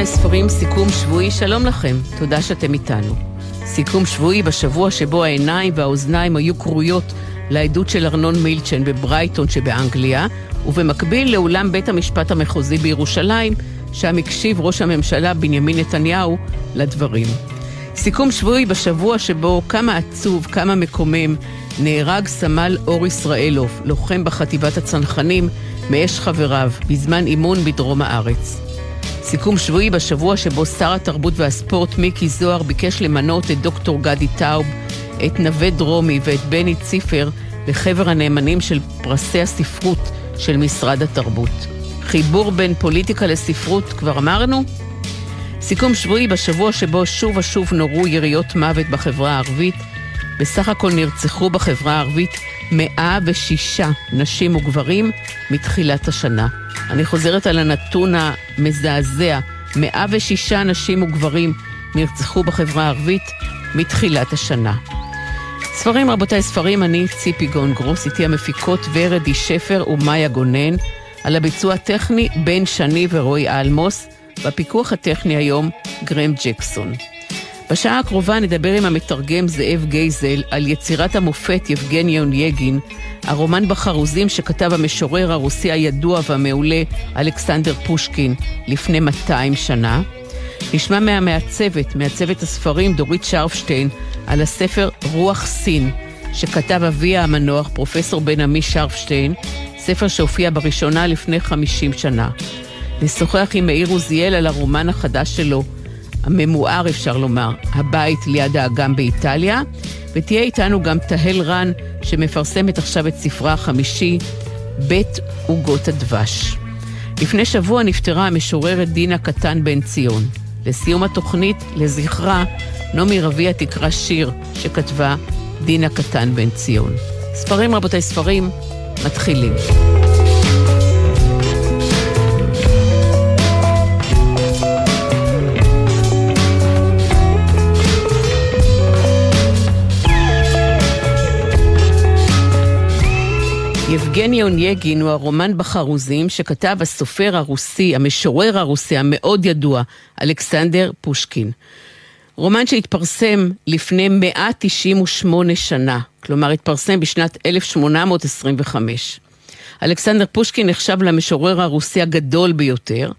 רבותיי, ספרים, סיכום שבועי, שלום לכם, תודה שאתם איתנו. סיכום שבועי בשבוע שבו העיניים והאוזניים היו כרויות לעדות של ארנון מילצ'ן בברייטון שבאנגליה, ובמקביל לאולם בית המשפט המחוזי בירושלים, שם הקשיב ראש הממשלה בנימין נתניהו לדברים. סיכום שבועי בשבוע שבו כמה עצוב, כמה מקומם, נהרג סמל אור ישראלוב, לוחם בחטיבת הצנחנים, מאש חבריו, בזמן אימון בדרום הארץ. סיכום שבועי בשבוע שבו שר התרבות והספורט מיקי זוהר ביקש למנות את דוקטור גדי טאוב, את נווה דרומי ואת בני ציפר לחבר הנאמנים של פרסי הספרות של משרד התרבות. חיבור בין פוליטיקה לספרות, כבר אמרנו? סיכום שבועי בשבוע שבו שוב ושוב נורו יריות מוות בחברה הערבית. בסך הכל נרצחו בחברה הערבית 106 נשים וגברים מתחילת השנה. אני חוזרת על הנתון המזעזע, 106 נשים וגברים נרצחו בחברה הערבית מתחילת השנה. ספרים, רבותיי, ספרים, אני ציפי גון גרוס, איתי המפיקות ורדי שפר ומאיה גונן, על הביצוע הטכני בן שני ורועי אלמוס, בפיקוח הטכני היום גרם ג'קסון. בשעה הקרובה נדבר עם המתרגם זאב גייזל על יצירת המופת יבגני אונייגין, הרומן בחרוזים שכתב המשורר הרוסי הידוע והמעולה אלכסנדר פושקין לפני 200 שנה. נשמע מהמעצבת, מעצבת הספרים דורית שרפשטיין, על הספר רוח סין, שכתב אביה המנוח, פרופסור בן עמי שרפשטיין, ספר שהופיע בראשונה לפני 50 שנה. נשוחח עם מאיר עוזיאל על הרומן החדש שלו, הממואר אפשר לומר, הבית ליד האגם באיטליה, ותהיה איתנו גם תהל רן, שמפרסמת עכשיו את ספרה החמישי, בית עוגות הדבש. לפני שבוע נפטרה המשוררת דינה קטן בן ציון. לסיום התוכנית, לזכרה, נעמי רביע תקרא שיר שכתבה דינה קטן בן ציון. ספרים, רבותיי, ספרים, מתחילים. יבגני אונייגין הוא הרומן בחרוזים שכתב הסופר הרוסי, המשורר הרוסי המאוד ידוע, אלכסנדר פושקין. רומן שהתפרסם לפני 198 שנה, כלומר התפרסם בשנת 1825. אלכסנדר פושקין נחשב למשורר הרוסי הגדול ביותר.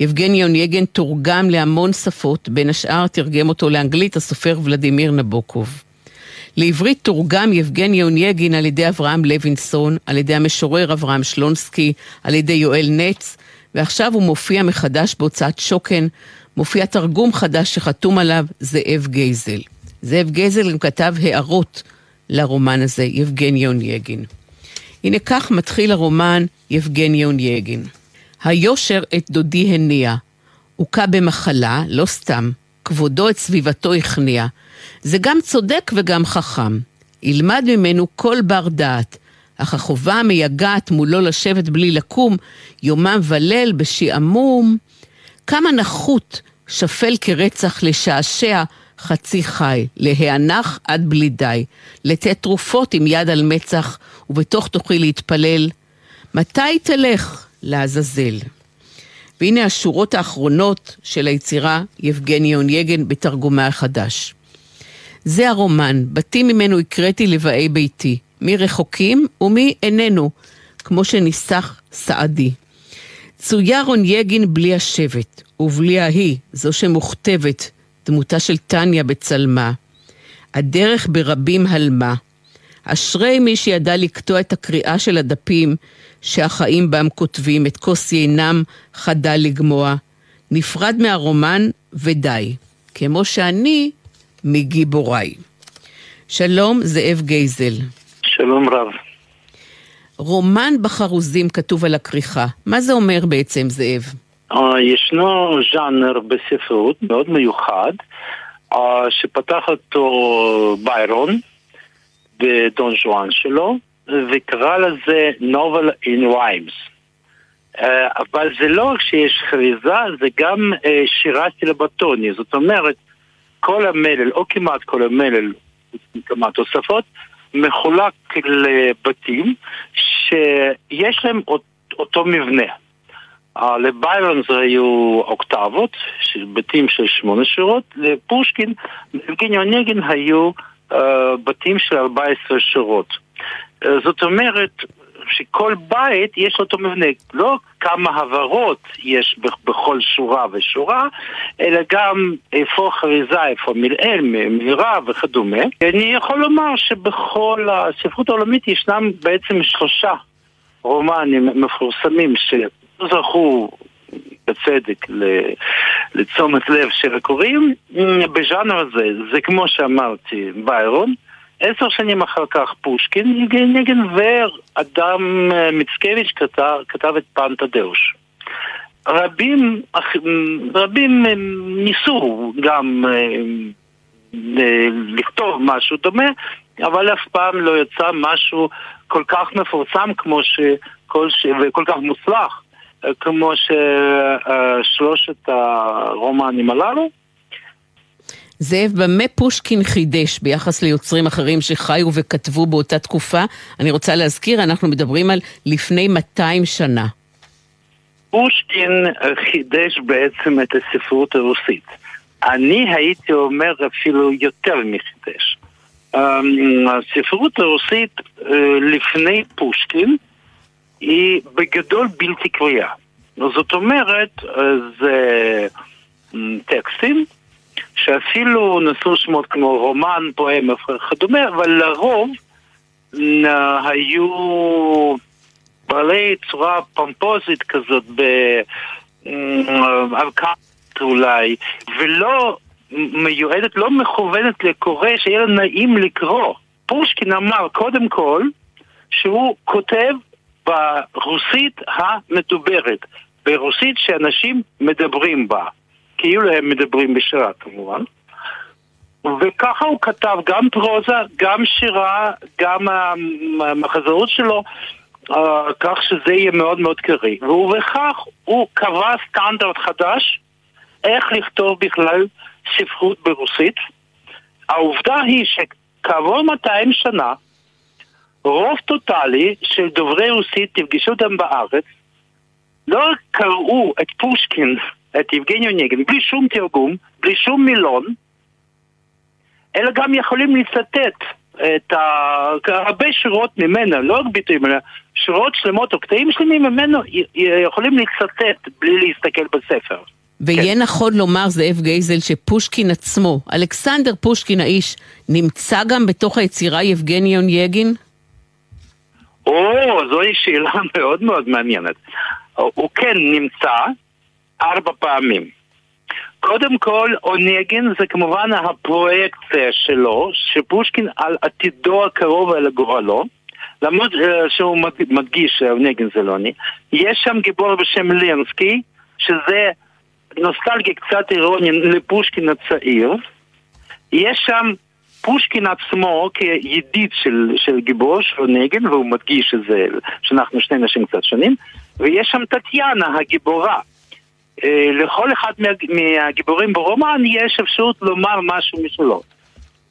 יבגני אונייגן תורגם להמון שפות, בין השאר תרגם אותו לאנגלית הסופר ולדימיר נבוקוב. לעברית תורגם יבגני אונייגין על ידי אברהם לוינסון, על ידי המשורר אברהם שלונסקי, על ידי יואל נץ, ועכשיו הוא מופיע מחדש בהוצאת שוקן, מופיע תרגום חדש שחתום עליו זאב גייזל. זאב גייזל גם כתב הערות לרומן הזה, יבגני אונייגין. הנה כך מתחיל הרומן יבגני אונייגין. היושר את דודי הניע, הוכה במחלה, לא סתם, כבודו את סביבתו הכניע. זה גם צודק וגם חכם. ילמד ממנו כל בר דעת, אך החובה המייגעת מולו לשבת בלי לקום, יומם וליל בשעמום. כמה נחות, שפל כרצח לשעשע חצי חי, להיאנח עד בלי די, לתת תרופות עם יד על מצח, ובתוך תוכי להתפלל. מתי תלך לעזאזל? והנה השורות האחרונות של היצירה יבגני אונייגן בתרגומה החדש. זה הרומן, בתים ממנו הקראתי לבאי ביתי, מי רחוקים ומי איננו, כמו שניסח סעדי. צויר אונייגין בלי השבט, ובלי ההיא, זו שמוכתבת, דמותה של טניה בצלמה. הדרך ברבים הלמה. אשרי מי שידע לקטוע את הקריאה של הדפים שהחיים בם כותבים, את כוס יינם חדל לגמוע. נפרד מהרומן ודי, כמו שאני מגיבוריי. שלום, זאב גייזל. שלום רב. רומן בחרוזים כתוב על הכריכה. מה זה אומר בעצם, זאב? Uh, ישנו ז'אנר בספרות מאוד מיוחד, uh, שפתח אותו ביירון בדון ז'ואן שלו, וקרא לזה novel in rhymes. Uh, אבל זה לא רק שיש חריזה, זה גם שירה סילבטוני, זאת אומרת, כל המלל, או כמעט כל המלל, כמה תוספות, מחולק לבתים שיש להם אותו מבנה. לביירון זה היו אוקטבות, בתים של שמונה שורות, לפושקין, ביבגני אונגין היו uh, בתים של 14 שורות. Uh, זאת אומרת שכל בית יש אותו מבנה, לא כמה הברות יש בכל שורה ושורה, אלא גם איפה חריזה, איפה מלעיל, מהירה וכדומה. אני יכול לומר שבכל הספרות העולמית ישנם בעצם שלושה רומנים מפורסמים שזכו בצדק לתשומת לב של הקוראים. בז'אנר הזה, זה כמו שאמרתי, ביירון. עשר שנים אחר כך פושקין נגן ואדם אה, מצקביץ' כתב, כתב את פנטדאוש. רבים, רבים אה, ניסו גם אה, לכתוב משהו דומה, אבל אף פעם לא יצא משהו כל כך מפורסם כמו שכל ש... וכל כך מוצלח כמו ששלושת הרומנים הללו. זאב, במה פושקין חידש ביחס ליוצרים אחרים שחיו וכתבו באותה תקופה? אני רוצה להזכיר, אנחנו מדברים על לפני 200 שנה. פושקין חידש בעצם את הספרות הרוסית. אני הייתי אומר אפילו יותר מחידש. אמ, הספרות הרוסית אה, לפני פושקין היא בגדול בלתי קריאה. זאת אומרת, אה, זה אמ, טקסטים שאפילו נשאו שמות כמו רומן, פואמה וכדומה, אבל לרוב היו בעלי צורה פומפוזית כזאת, בהרכת אולי, ולא מיועדת, לא מכוונת לקורא שיהיה לו נעים לקרוא. פושקין אמר קודם כל שהוא כותב ברוסית המדוברת, ברוסית שאנשים מדברים בה. כאילו הם מדברים בשירה כמובן. וככה הוא כתב גם פרוזה, גם שירה, גם המחזאות שלו, uh, כך שזה יהיה מאוד מאוד קריא. ובכך הוא קבע סטנדרט חדש איך לכתוב בכלל ספרות ברוסית. העובדה היא שכעבור 200 שנה, רוב טוטאלי של דוברי רוסית תפגשו אותם בארץ, לא רק קראו את פושקין את יבגני אונגין, בלי שום תרגום, בלי שום מילון, אלא גם יכולים לצטט את ה... הרבה שורות ממנו, לא רק ביטויים, אלא שורות שלמות או קטעים שלמים ממנו יכולים לצטט בלי להסתכל בספר. ויהיה כן. נכון לומר, זאב גייזל, שפושקין עצמו, אלכסנדר פושקין האיש, נמצא גם בתוך היצירה יבגני אונייגין? או, זוהי שאלה מאוד מאוד מעניינת. הוא כן נמצא, ארבע פעמים. קודם כל, אונגין זה כמובן הפרויקציה שלו, שפושקין על עתידו הקרוב אל גורלו, למרות uh, שהוא מדגיש שאונגין זה לא אני. יש שם גיבור בשם לינסקי, שזה נוסטלגיה קצת אירוני לפושקין הצעיר. יש שם פושקין עצמו כידיד של, של גיבור, של אונגין, והוא מדגיש שזה, שאנחנו שני נשים קצת שונים, ויש שם טטיאנה הגיבורה. אה, לכל אחד מהגיבורים ברומן יש אפשרות לומר משהו משלו.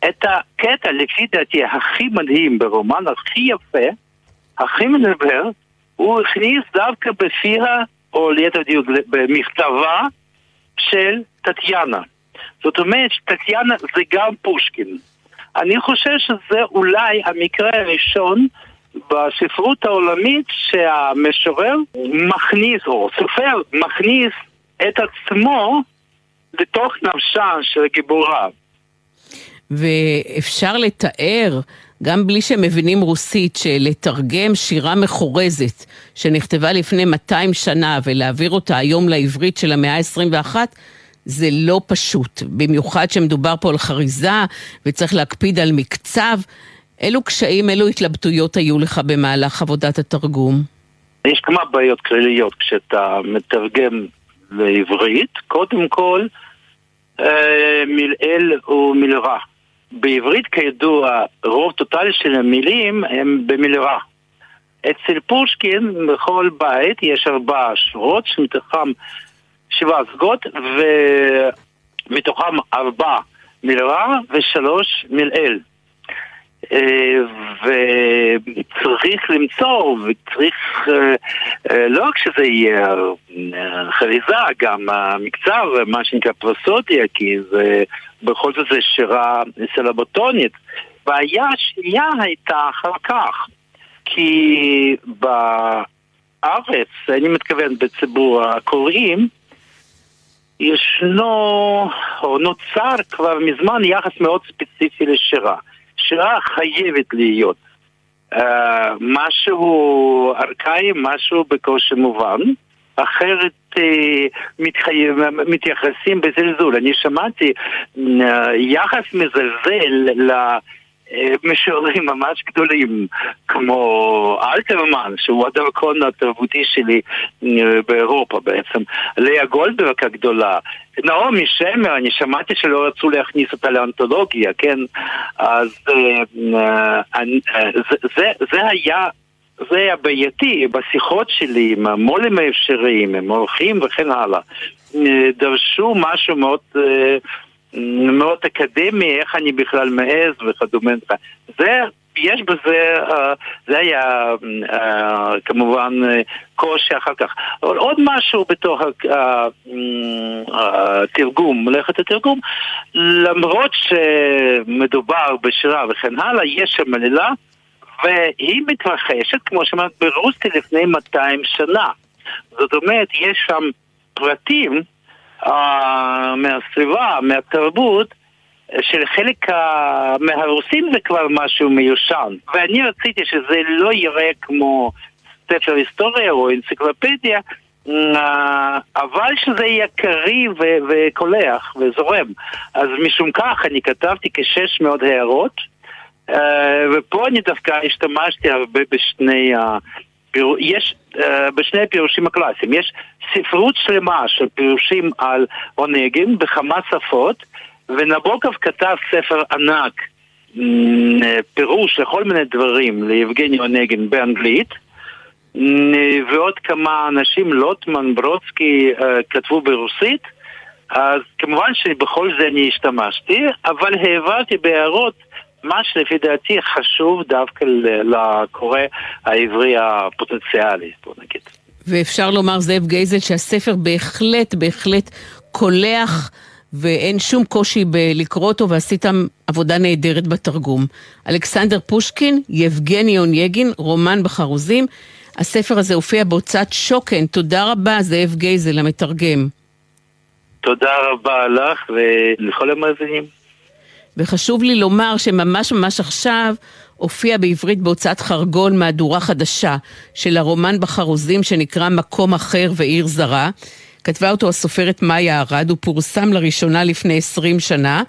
את הקטע, לפי דעתי, הכי מדהים ברומן, הכי יפה, הכי מדבר, הוא הכניס דווקא בפיה, או ליתר דיוק, במכתבה של טטיאנה. זאת אומרת, טטיאנה זה גם פושקין. אני חושב שזה אולי המקרה הראשון בספרות העולמית שהמשורר מכניס, או סופר מכניס את עצמו לתוך נפשה של גיבוריו. ואפשר לתאר, גם בלי שמבינים רוסית, שלתרגם שירה מחורזת שנכתבה לפני 200 שנה ולהעביר אותה היום לעברית של המאה ה-21, זה לא פשוט. במיוחד שמדובר פה על חריזה וצריך להקפיד על מקצב. אילו קשיים, אילו התלבטויות היו לך במהלך עבודת התרגום? יש כמה בעיות כלליות כשאתה מתרגם לעברית, קודם כל אה, מלעיל ומלרע. בעברית כידוע רוב טוטאלי של המילים הם במלרע. אצל פושקין בכל בית יש ארבע שורות שמתוכם שבעה זוגות ומתוכם ארבע מלרע ושלוש מלעיל. אה, וצריך למצוא, וצריך לא רק שזה יהיה חריזה, גם המקצר, מה שנקרא פרסודיה, כי זה בכל זאת זה שירה סלבוטונית. בעיה השנייה הייתה אחר כך, כי בארץ, אני מתכוון בציבור הקוראים, ישנו, או נוצר כבר מזמן יחס מאוד ספציפי לשירה. שירה חייבת להיות uh, משהו ארכאי, משהו בקושי מובן, אחרת uh, מתחייב, מתייחסים בזלזול. אני שמעתי uh, יחס מזלזל ל... משוררים ממש גדולים, כמו אלתרמן, שהוא הדרכון התרבותי שלי אה, באירופה בעצם, לאה גולדברג הגדולה, נעמי שמר, אני שמעתי שלא רצו להכניס אותה לאנתולוגיה, כן? אז אה, אה, זה, זה, זה היה... זה היה בעייתי בשיחות שלי עם המו"לים האפשריים, עם אורחים וכן הלאה. דרשו משהו מאוד מאוד אקדמי, איך אני בכלל מעז וכדומה. זה, יש בזה, אה, זה היה אה, כמובן קושי אחר כך. אבל עוד משהו בתוך התרגום, מלאכת התרגום, למרות שמדובר בשירה וכן הלאה, יש שם עלילה, והיא מתרחשת, כמו שאמרת, ברוסטי לפני 200 שנה. זאת אומרת, יש שם פרטים מהסביבה, מהתרבות, של חלק מהרוסים זה כבר משהו מיושן. ואני רציתי שזה לא יראה כמו ספר היסטוריה או אנציקלופדיה, אבל שזה יהיה קריא וקולח וזורם. אז משום כך אני כתבתי כ-600 הערות, ופה אני דווקא השתמשתי הרבה בשני יש uh, בשני הפירושים הקלאסיים, יש ספרות שלמה של פירושים על אונגן בכמה שפות, ונבוקוב כתב ספר ענק, mm, פירוש לכל מיני דברים ליבגני אונגן באנגלית, ועוד כמה אנשים, לוטמן, ברודסקי, uh, כתבו ברוסית, אז כמובן שבכל זה אני השתמשתי, אבל העברתי בהערות מה שלפי דעתי חשוב דווקא לקורא העברי הפוטנציאלי, בוא נגיד. ואפשר לומר, זאב גייזל, שהספר בהחלט, בהחלט קולח. ואין שום קושי בלקרוא אותו, ועשית עבודה נהדרת בתרגום. אלכסנדר פושקין, יבגני אונייגין, רומן בחרוזים. הספר הזה הופיע בהוצאת שוקן. תודה רבה, זאב גייזל, המתרגם. תודה רבה לך ולכל המאזינים. וחשוב לי לומר שממש ממש עכשיו הופיע בעברית בהוצאת חרגול מהדורה חדשה של הרומן בחרוזים שנקרא מקום אחר ועיר זרה. כתבה אותו הסופרת מאיה ארד, הוא פורסם לראשונה לפני עשרים שנה,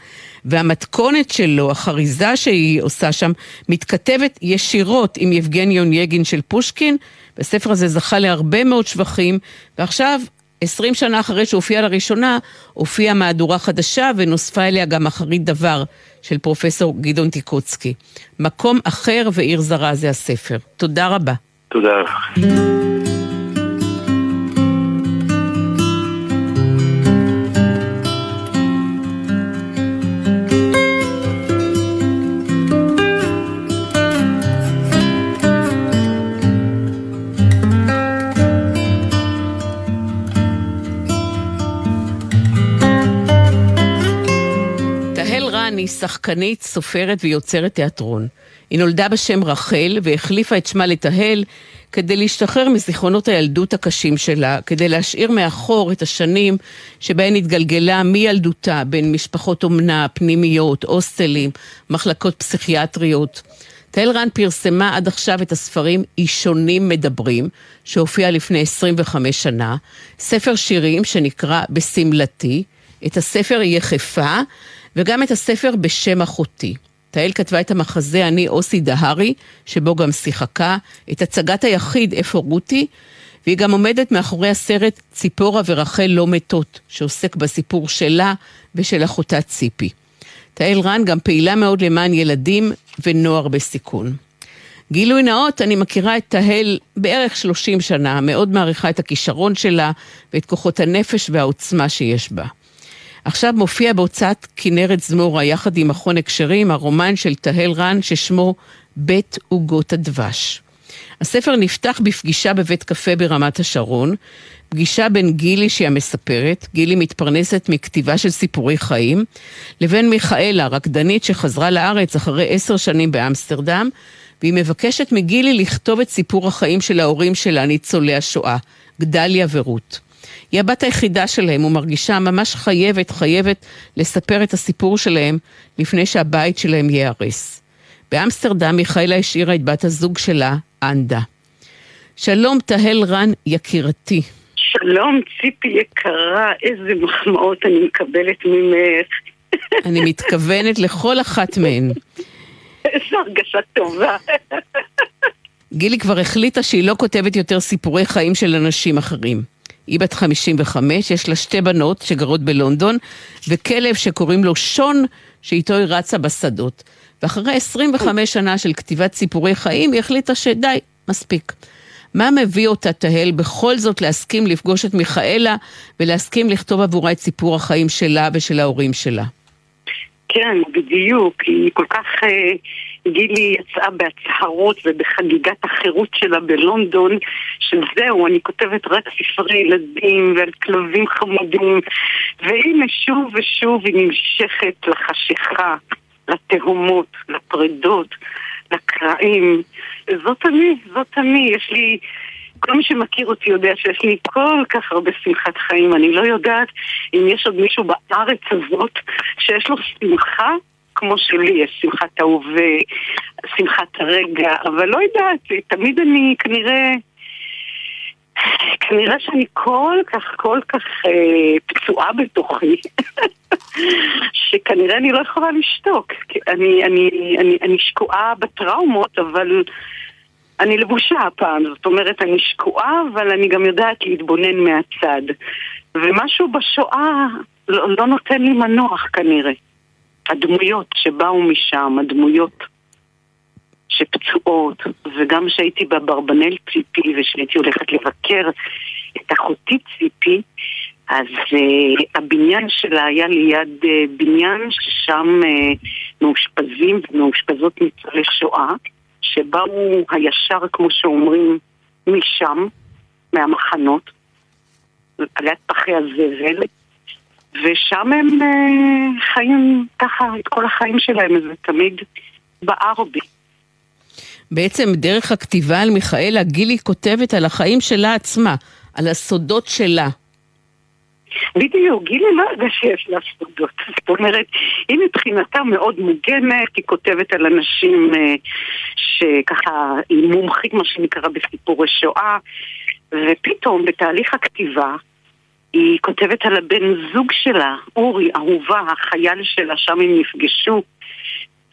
והמתכונת שלו, החריזה שהיא עושה שם, מתכתבת ישירות עם יבגני אונייגין של פושקין. הספר הזה זכה להרבה מאוד שבחים, ועכשיו עשרים שנה אחרי שהופיע לראשונה, הופיעה מהדורה חדשה ונוספה אליה גם אחרית דבר של פרופסור גדעון טיקוצקי. מקום אחר ועיר זרה זה הספר. תודה רבה. תודה. היא שחקנית, סופרת ויוצרת תיאטרון. היא נולדה בשם רחל והחליפה את שמה לתהל כדי להשתחרר מזיכרונות הילדות הקשים שלה, כדי להשאיר מאחור את השנים שבהן התגלגלה מילדותה בין משפחות אומנה, פנימיות, הוסטלים, מחלקות פסיכיאטריות. תהל רן פרסמה עד עכשיו את הספרים אישונים מדברים, שהופיע לפני 25 שנה, ספר שירים שנקרא בשמלתי, את הספר יחפה, וגם את הספר בשם אחותי. תהל כתבה את המחזה אני אוסי דהרי, שבו גם שיחקה, את הצגת היחיד איפה רותי, והיא גם עומדת מאחורי הסרט ציפורה ורחל לא מתות, שעוסק בסיפור שלה ושל אחותה ציפי. תהל רן גם פעילה מאוד למען ילדים ונוער בסיכון. גילוי נאות, אני מכירה את תהל בערך 30 שנה, מאוד מעריכה את הכישרון שלה ואת כוחות הנפש והעוצמה שיש בה. עכשיו מופיע בהוצאת כנרת זמורה יחד עם מכון הקשרים, הרומן של תהל רן ששמו בית עוגות הדבש. הספר נפתח בפגישה בבית קפה ברמת השרון, פגישה בין גילי שהיא המספרת, גילי מתפרנסת מכתיבה של סיפורי חיים, לבין מיכאלה, רקדנית שחזרה לארץ אחרי עשר שנים באמסטרדם, והיא מבקשת מגילי לכתוב את סיפור החיים של ההורים שלה, ניצולי השואה, גדליה ורות. היא הבת היחידה שלהם ומרגישה ממש חייבת, חייבת לספר את הסיפור שלהם לפני שהבית שלהם ייהרס. באמסטרדם מיכאלה השאירה את בת הזוג שלה, אנדה. שלום, תהל רן, יקירתי. שלום, ציפי יקרה, איזה מחמאות אני מקבלת ממך. אני מתכוונת לכל אחת מהן. איזו הרגשה טובה. גילי כבר החליטה שהיא לא כותבת יותר סיפורי חיים של אנשים אחרים. היא בת 55, יש לה שתי בנות שגרות בלונדון, וכלב שקוראים לו שון, שאיתו היא רצה בשדות. ואחרי 25 שנה של כתיבת סיפורי חיים, היא החליטה שדי, מספיק. מה מביא אותה, תהל, בכל זאת להסכים לפגוש את מיכאלה ולהסכים לכתוב עבורה את סיפור החיים שלה ושל ההורים שלה? כן, בדיוק. היא כל כך... אה, גילי יצאה בהצהרות ובחגיגת החירות שלה בלונדון, שזהו, אני כותבת רק ספרי ילדים ועל כלבים חמודים, והנה שוב ושוב היא נמשכת לחשיכה, לתהומות, לפרדות, לקרעים. זאת אני, זאת אני. יש לי... כל מי שמכיר אותי יודע שיש לי כל כך הרבה שמחת חיים. אני לא יודעת אם יש עוד מישהו בארץ הזאת שיש לו שמחה כמו שלי, יש שמחת ההווה, שמחת הרגע, אבל לא יודעת, תמיד אני כנראה... כנראה שאני כל כך, כל כך אה, פצועה בתוכי, שכנראה אני לא יכולה לשתוק. אני, אני, אני, אני שקועה בטראומות, אבל אני לבושה הפעם. זאת אומרת, אני שקועה, אבל אני גם יודעת להתבונן מהצד. ומשהו בשואה לא, לא נותן לי מנוח כנראה. הדמויות שבאו משם, הדמויות שפצועות, וגם כשהייתי באברבנל ציפי ושהייתי הולכת לבקר את אחותי ציפי, אז uh, הבניין שלה היה ליד uh, בניין ששם uh, מאושפזים ומאושפזות ניצולי שואה, שבאו הישר, כמו שאומרים, משם, מהמחנות, על יד פחי הזבל, ושם הם uh, חיים ככה את כל החיים שלהם, זה תמיד בער בי. בעצם דרך הכתיבה על מיכאלה, גילי כותבת על החיים שלה עצמה, על הסודות שלה. בדיוק, גילי לא ידעה שיש לה סודות. זאת אומרת, היא מבחינתה מאוד מוגנת, היא כותבת על אנשים uh, שככה, היא מומחית מה שנקרא בסיפורי שואה, ופתאום בתהליך הכתיבה, היא כותבת על הבן זוג שלה, אורי, אהובה, החייל שלה, שם הם נפגשו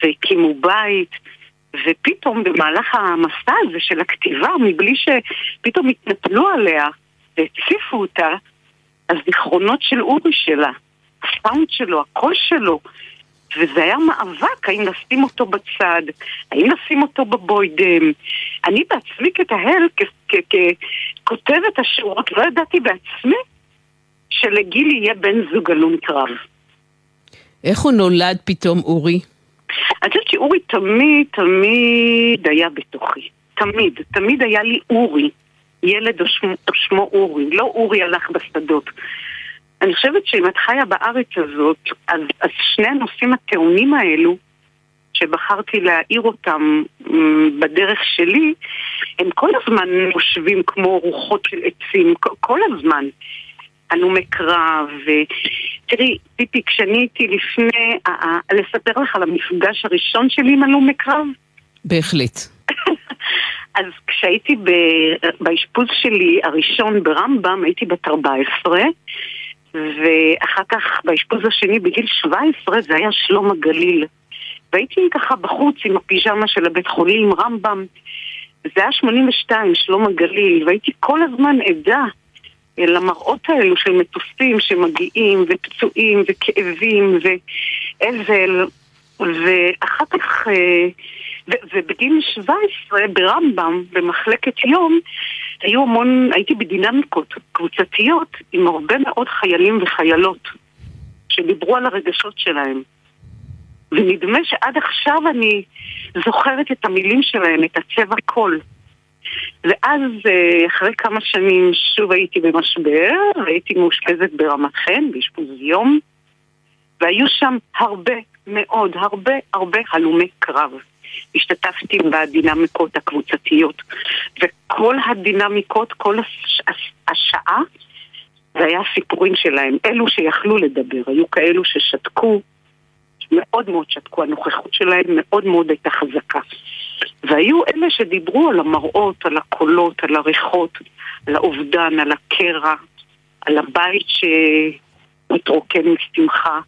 והקימו בית. ופתאום במהלך המסע הזה של הכתיבה, מבלי שפתאום התנפלו עליה והציפו אותה, הזיכרונות של אורי שלה, הסאונד שלו, הקול שלו, וזה היה מאבק, האם לשים אותו בצד, האם לשים אותו בבוידם. אני בעצמי כתהל, ככותבת השורות, לא ידעתי בעצמי שלגילי יהיה בן זוג הלום קרב. איך הוא נולד פתאום, אורי? אני חושבת שאורי תמיד, תמיד היה בתוכי. תמיד. תמיד היה לי אורי. ילד או שמו, או שמו אורי. לא אורי הלך בשדות. אני חושבת שאם את חיה בארץ הזאת, אז, אז שני הנושאים הטעונים האלו, שבחרתי להעיר אותם בדרך שלי, הם כל הזמן מושבים כמו רוחות של עצים, כל הזמן. הלומי קרב, ותראי, ציפי, כשאני הייתי לפני, לספר לך על המפגש הראשון שלי עם הלומי קרב? בהחלט. אז כשהייתי באשפוז שלי הראשון ברמב"ם, הייתי בת 14, ואחר כך באשפוז השני בגיל 17 זה היה שלום הגליל. והייתי ככה בחוץ עם הפיג'מה של הבית חולים, רמב"ם. זה היה 82, שלום הגליל, והייתי כל הזמן עדה למראות האלו של מטוסים שמגיעים, ופצועים, וכאבים, ואבל, ואחר כך, אה, ובגיל 17 ברמב"ם, במחלקת יום, היו המון, הייתי בדינמיקות קבוצתיות עם הרבה מאוד חיילים וחיילות. שדיברו על הרגשות שלהם. ונדמה שעד עכשיו אני זוכרת את המילים שלהם, את הצבע קול. ואז אה, אחרי כמה שנים שוב הייתי במשבר, הייתי מאושפזת ברמת חן, באשפוז יום, והיו שם הרבה מאוד, הרבה הרבה הלומי קרב. השתתפתי בדינמיקות הקבוצתיות, וכל הדינמיקות, כל הש... השעה, זה היה הסיפורים שלהם. אלו שיכלו לדבר, היו כאלו ששתקו, מאוד מאוד שתקו, הנוכחות שלהם מאוד מאוד הייתה חזקה. והיו אלה שדיברו על המראות, על הקולות, על הריחות, על האובדן, על הקרע, על הבית שמתרוקן משמחה.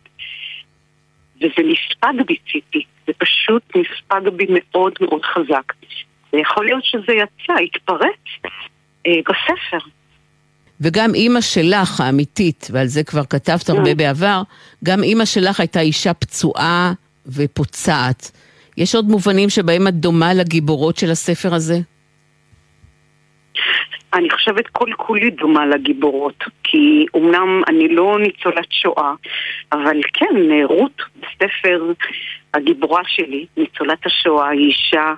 וזה נספג בי ציפי, זה פשוט נספג בי מאוד מאוד חזק. ויכול להיות שזה יצא, התפרץ אה, בספר. וגם אימא שלך האמיתית, ועל זה כבר כתבת הרבה כן. בעבר, גם אימא שלך הייתה אישה פצועה ופוצעת. יש עוד מובנים שבהם את דומה לגיבורות של הספר הזה? אני חושבת כל כולי דומה לגיבורות, כי אמנם אני לא ניצולת שואה, אבל כן, רות, בספר הגיבורה שלי, ניצולת השואה, היא אישה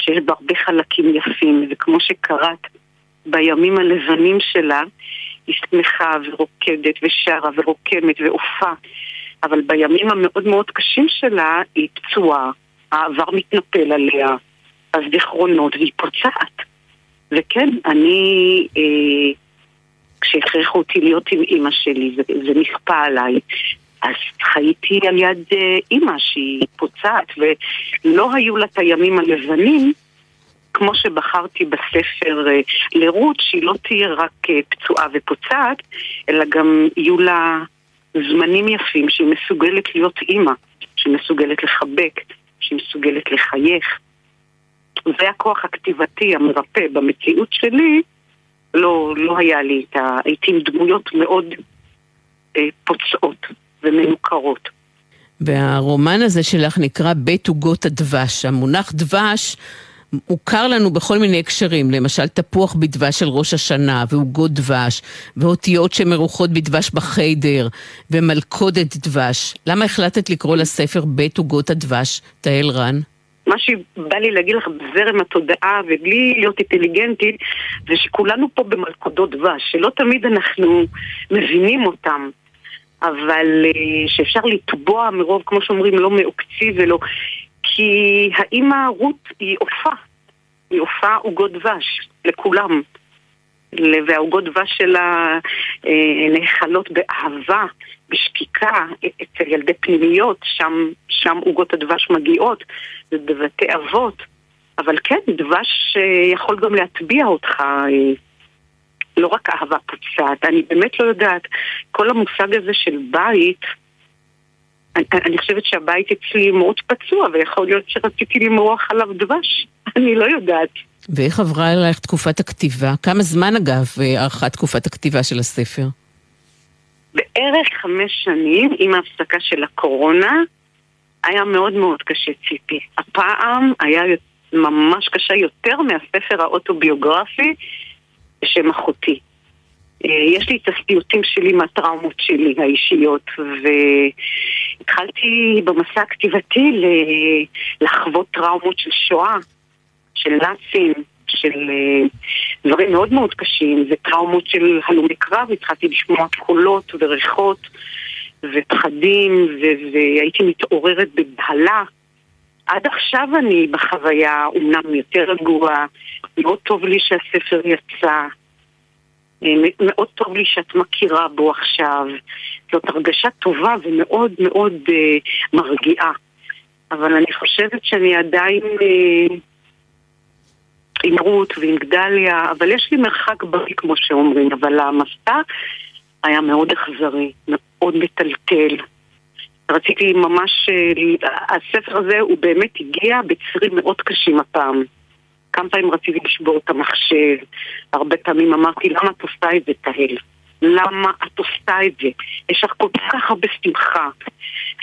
שיש בה הרבה חלקים יפים, וכמו שקראת, בימים הלבנים שלה, היא שמחה ורוקדת ושרה ורוקמת ועופה, אבל בימים המאוד מאוד קשים שלה היא פצועה, העבר מתנפל עליה, הזיכרונות, והיא פוצעת. וכן, אני, אה, כשהכריחו אותי להיות עם אימא שלי, זה, זה נכפה עליי, אז חייתי על יד אה, אימא שהיא פוצעת, ולא היו לה את הימים הלבנים, כמו שבחרתי בספר אה, לרות, שהיא לא תהיה רק אה, פצועה ופוצעת, אלא גם יהיו לה זמנים יפים שהיא מסוגלת להיות אימא, שהיא מסוגלת לחבק, שהיא מסוגלת לחייך. זה הכוח הכתיבתי המרפא במציאות שלי, לא, לא היה לי את ה... הייתי עם דמויות מאוד אה, פוצעות ומנוכרות. והרומן הזה שלך נקרא בית עוגות הדבש. המונח דבש מוכר לנו בכל מיני הקשרים, למשל תפוח בדבש של ראש השנה, ועוגות דבש, ואותיות שמרוחות בדבש בחיידר, ומלכודת דבש. למה החלטת לקרוא לספר בית עוגות הדבש, תהל רן? מה שבא לי להגיד לך בזרם התודעה ובלי להיות אינטליגנטית זה שכולנו פה במלכודות דבש, שלא תמיד אנחנו מבינים אותם אבל אה, שאפשר לתבוע מרוב, כמו שאומרים, לא מעוקצי ולא... כי האימא רות היא עופה, היא עופה עוגות דבש לכולם. והעוגות דבש שלה אה, נאכלות באהבה, בשקיקה, אצל ילדי פנימיות, שם, שם עוגות הדבש מגיעות, ובבתי אבות. אבל כן, דבש אה, יכול גם להטביע אותך, אה, לא רק אהבה פוצעת. אני באמת לא יודעת, כל המושג הזה של בית, אני, אני חושבת שהבית אצלי מאוד פצוע, ויכול להיות שרציתי למרוח עליו דבש, אני לא יודעת. ואיך עברה אלייך תקופת הכתיבה? כמה זמן אגב ארכה תקופת הכתיבה של הספר? בערך חמש שנים, עם ההפסקה של הקורונה, היה מאוד מאוד קשה ציפי. הפעם היה ממש קשה יותר מהספר האוטוביוגרפי בשם אחותי. אה, יש לי את הסיוטים שלי מהטראומות שלי האישיות, והתחלתי במסע הכתיבתי לחוות טראומות של שואה, של נאצים, של אה, דברים מאוד מאוד קשים, וטראומות של הלומי קרב, התחלתי לשמוע קולות וריחות ופחדים, והייתי מתעוררת בבהלה. עד עכשיו אני בחוויה אומנם יותר רגועה, מאוד טוב לי שהספר יצא, מאוד טוב לי שאת מכירה בו עכשיו. זאת הרגשה טובה ומאוד מאוד uh, מרגיעה. אבל אני חושבת שאני עדיין... Uh, עם רות ועם גדליה, אבל יש לי מרחק בריא כמו שאומרים, אבל המסע היה מאוד אכזרי, מאוד מטלטל. רציתי ממש, אה, הספר הזה הוא באמת הגיע בצירים מאוד קשים הפעם. כמה פעמים רציתי לשבור את המחשב, הרבה פעמים אמרתי, למה את עושה את זה, תהל? למה את עושה את זה? יש לך כל כך הרבה שמחה.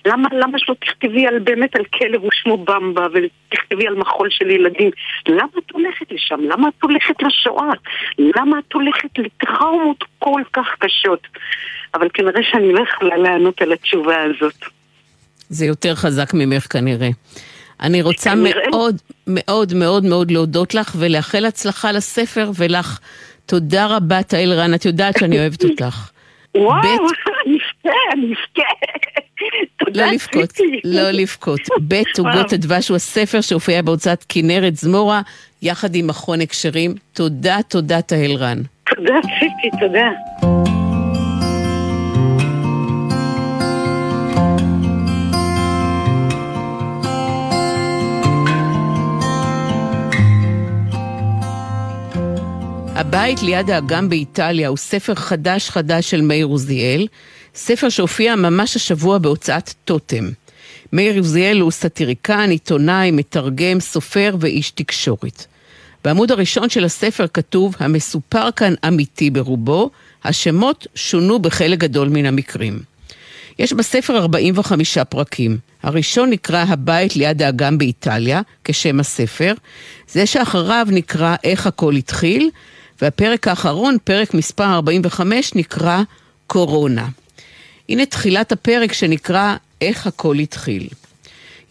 למה, למה שלא תכתבי על, באמת על כלב ושמו במבה ותכתבי על מחול של ילדים? למה את הולכת לשם? למה את הולכת לשואה? למה את הולכת לטראומות כל כך קשות? אבל כנראה שאני לא יכולה לענות על התשובה הזאת. זה יותר חזק ממך כנראה. אני רוצה כנראה. מאוד מאוד מאוד מאוד להודות לך ולאחל הצלחה לספר ולך. תודה רבה, תהל רן, את יודעת שאני אוהבת אותך. וואו, אני אבכה, אני אבכה. לא לבכות, לא לבכות. בית עוגות הדבש הוא הספר שהופיע בהוצאת כנרת זמורה, יחד עם מכון הקשרים. תודה, תודה, תהל רן. תודה, ציפי, תודה. הבית ליד האגם באיטליה הוא ספר חדש חדש של מאיר עוזיאל, ספר שהופיע ממש השבוע בהוצאת טוטם. מאיר עוזיאל הוא סאטיריקן, עיתונאי, מתרגם, סופר ואיש תקשורת. בעמוד הראשון של הספר כתוב, המסופר כאן אמיתי ברובו, השמות שונו בחלק גדול מן המקרים. יש בספר 45 פרקים. הראשון נקרא הבית ליד האגם באיטליה, כשם הספר. זה שאחריו נקרא איך הכל התחיל, והפרק האחרון, פרק מספר 45, נקרא קורונה. הנה תחילת הפרק שנקרא איך הכל התחיל.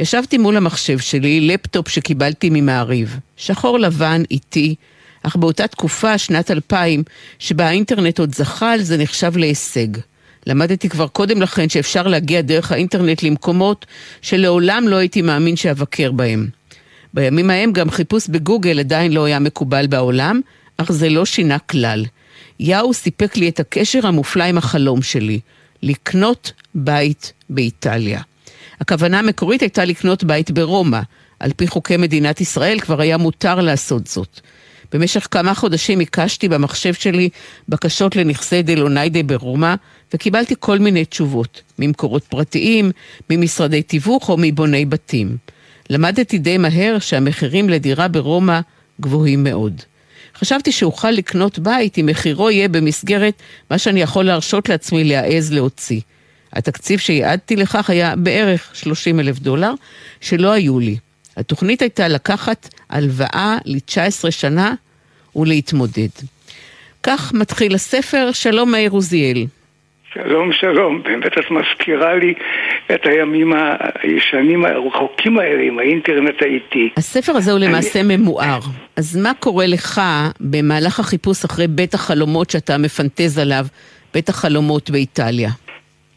ישבתי מול המחשב שלי, לפטופ שקיבלתי ממעריב. שחור לבן, איטי, אך באותה תקופה, שנת 2000, שבה האינטרנט עוד זחל, זה נחשב להישג. למדתי כבר קודם לכן שאפשר להגיע דרך האינטרנט למקומות שלעולם לא הייתי מאמין שאבקר בהם. בימים ההם גם חיפוש בגוגל עדיין לא היה מקובל בעולם, אך זה לא שינה כלל. יאו סיפק לי את הקשר המופלא עם החלום שלי, לקנות בית באיטליה. הכוונה המקורית הייתה לקנות בית ברומא. על פי חוקי מדינת ישראל כבר היה מותר לעשות זאת. במשך כמה חודשים הקשתי במחשב שלי בקשות לנכסי דלוניידה ברומא, וקיבלתי כל מיני תשובות, ממקורות פרטיים, ממשרדי תיווך או מבוני בתים. למדתי די מהר שהמחירים לדירה ברומא גבוהים מאוד. חשבתי שאוכל לקנות בית אם מחירו יהיה במסגרת מה שאני יכול להרשות לעצמי להעז להוציא. התקציב שיעדתי לכך היה בערך 30 אלף דולר, שלא היו לי. התוכנית הייתה לקחת הלוואה ל-19 שנה ולהתמודד. כך מתחיל הספר, שלום מאיר עוזיאל. שלום, שלום. באמת את מזכירה לי את הימים הישנים הרחוקים האלה עם האינטרנט האיטי. הספר הזה הוא למעשה אני... ממואר. אז מה קורה לך במהלך החיפוש אחרי בית החלומות שאתה מפנטז עליו, בית החלומות באיטליה?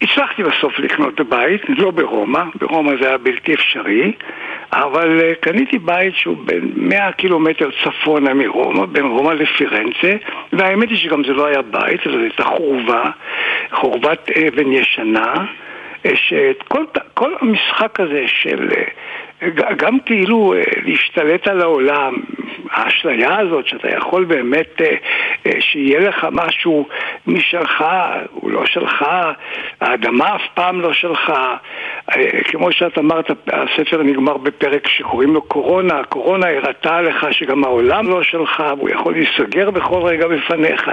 הצלחתי בסוף לקנות בית, לא ברומא, ברומא זה היה בלתי אפשרי, אבל uh, קניתי בית שהוא בין 100 קילומטר צפונה מרומא, בין רומא לפירנצה, והאמת היא שגם זה לא היה בית, זו הייתה חורבה, חורבת אבן ישנה, אה, שאת כל, כל המשחק הזה של... גם כאילו אה, להשתלט על העולם, האשליה הזאת שאתה יכול באמת, אה, אה, שיהיה לך משהו משלך, הוא לא שלך, האדמה אף פעם לא שלך, כמו שאת אמרת, הספר נגמר בפרק שקוראים לו קורונה, הקורונה הראתה לך שגם העולם לא שלך, והוא יכול להיסגר בכל רגע בפניך.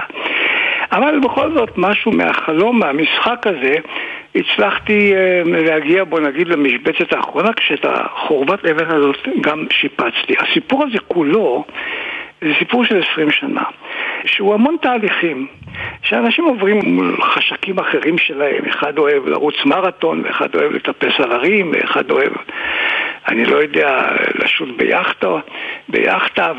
אבל בכל זאת, משהו מהחלום, מהמשחק הזה, הצלחתי אה, להגיע, בוא נגיד, למשבצת האחרונה, כשאת החורבת אבן הזאת גם שיפצתי. הסיפור הזה כולו זה סיפור של עשרים שנה, שהוא המון תהליכים, שאנשים עוברים מול חשקים אחרים שלהם, אחד אוהב לרוץ מרתון, ואחד אוהב לטפס על הרים, ואחד אוהב, אני לא יודע, לשוט ביאכטה, ביאכטה,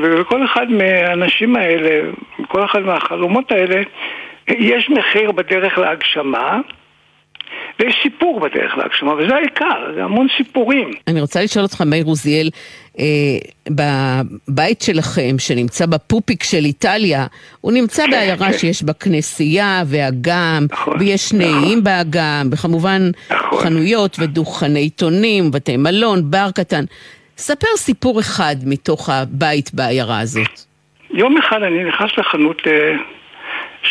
ולכל אחד מהאנשים האלה, כל אחד מהחלומות האלה, יש מחיר בדרך להגשמה, ויש סיפור בדרך להגשמה, וזה העיקר, זה המון סיפורים. אני רוצה לשאול אותך, מאיר עוזיאל, אה, בבית שלכם, שנמצא בפופיק של איטליה, הוא נמצא כן, בעיירה כן. שיש בה כנסייה ואגם, נכון, ויש נכון. נעים באגם, וכמובן נכון. חנויות ודוכני עיתונים, בתי מלון, בר קטן. ספר סיפור אחד מתוך הבית בעיירה הזאת. יום אחד אני נכנס לחנות... אה,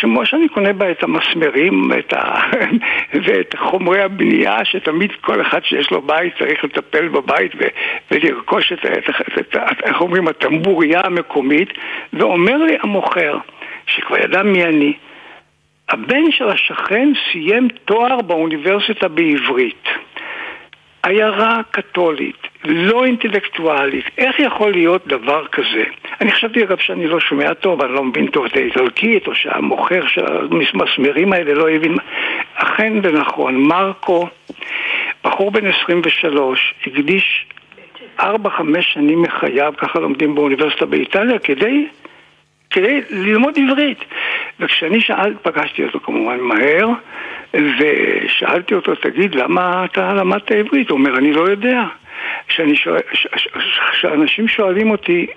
כמו שאני קונה בה את המסמרים את ה... ואת חומרי הבנייה, שתמיד כל אחד שיש לו בית צריך לטפל בבית ו... ולרכוש את, את, את, את, איך אומרים, הטמבוריה המקומית, ואומר לי המוכר, שכבר ידע מי אני, הבן של השכן סיים תואר באוניברסיטה בעברית. עיירה קתולית, לא אינטלקטואלית. איך יכול להיות דבר כזה? אני חשבתי אגב שאני לא שומע טוב, אני לא מבין טוב את האיטלקית, או שהמוכר של המסמרים האלה לא הבין. אכן ונכון, מרקו, בחור בן 23, הקדיש 4-5 שנים מחייו, ככה לומדים באוניברסיטה באיטליה, כדי כדי ללמוד עברית. וכשאני שאלתי, פגשתי אותו כמובן מהר, ושאלתי אותו, תגיד, למה אתה למדת עברית? הוא אומר, אני לא יודע. כשאנשים שואלים אותי,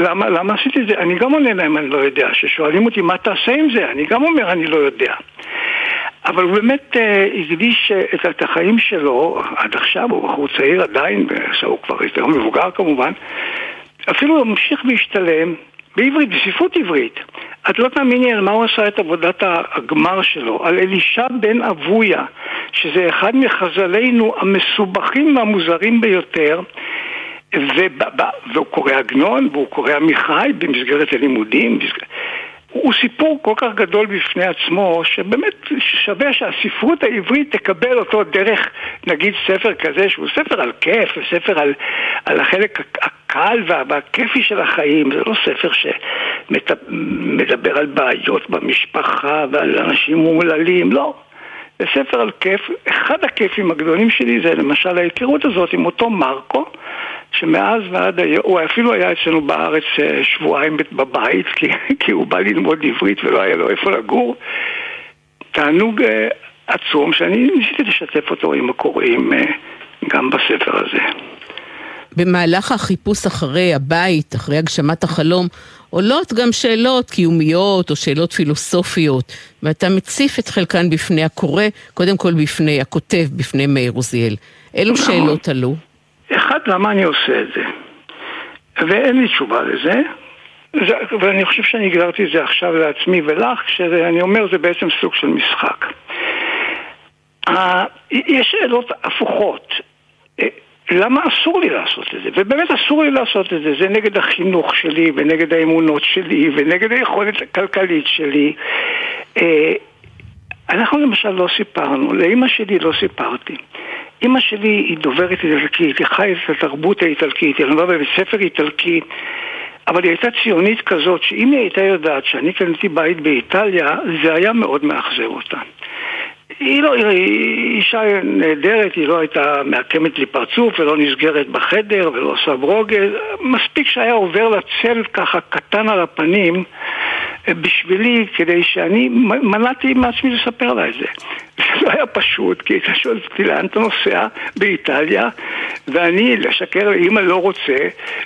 למה, למה עשיתי את זה? אני גם עונה להם, אני לא יודע. כששואלים אותי, מה תעשה עם זה? אני גם אומר, אני לא יודע. אבל הוא באמת uh, הקדיש uh, את החיים שלו, עד עכשיו הוא בחור צעיר עדיין, הוא כבר יותר מבוגר כמובן, אפילו הוא ממשיך להשתלם בעברית, בספרות עברית. את לא תאמיני על מה הוא עשה את עבודת הגמר שלו, על אלישע בן אבויה, שזה אחד מחז"לינו המסובכים והמוזרים ביותר. והוא קורא עגנון והוא קורא עמיחי במסגרת הלימודים. הוא סיפור כל כך גדול בפני עצמו, שבאמת שווה שהספרות העברית תקבל אותו דרך, נגיד, ספר כזה, שהוא ספר על כיף, ספר על, על החלק הקל והכיפי של החיים, זה לא ספר שמדבר על בעיות במשפחה ועל אנשים מומללים, לא. זה ספר על כיף, אחד הכיפים הגדולים שלי זה למשל ההיכרות הזאת עם אותו מרקו, שמאז ועד היום, הוא אפילו היה אצלנו בארץ אה, שבועיים בבית, כי, כי הוא בא ללמוד עברית ולא היה לו איפה לגור. תענוג אה, עצום שאני ניסיתי לשתף אותו עם הקוראים אה, גם בספר הזה. במהלך החיפוש אחרי הבית, אחרי הגשמת החלום, עולות גם שאלות קיומיות או שאלות פילוסופיות, ואתה מציף את חלקן בפני הקורא, קודם כל בפני הכותב, בפני מאיר עוזיאל. אילו נכון. שאלות עלו? אחד, למה אני עושה את זה? ואין לי תשובה לזה, זה, ואני חושב שאני הגדרתי את זה עכשיו לעצמי ולך, כשאני אומר זה בעצם סוג של משחק. יש שאלות הפוכות. למה אסור לי לעשות את זה? ובאמת אסור לי לעשות את זה, זה נגד החינוך שלי ונגד האמונות שלי ונגד היכולת הכלכלית שלי. אה, אנחנו למשל לא סיפרנו, לאימא שלי לא סיפרתי. אימא שלי היא דוברת איטלקית, היא חיה את התרבות האיטלקית, היא למדה בבית ספר איטלקי, אבל היא הייתה ציונית כזאת, שאם היא הייתה יודעת שאני קניתי בית באיטליה, זה היה מאוד מאכזב אותה. היא לא, היא אישה נהדרת, היא לא הייתה מעקמת לי פרצוף ולא נסגרת בחדר ולא עושה ברוגז, מספיק שהיה עובר לה ככה קטן על הפנים בשבילי, כדי שאני מנעתי מעצמי לספר לה את זה. זה לא היה פשוט, כי הייתה שואלת אותי לאן אתה נוסע באיטליה, ואני לשקר לאמא לא רוצה,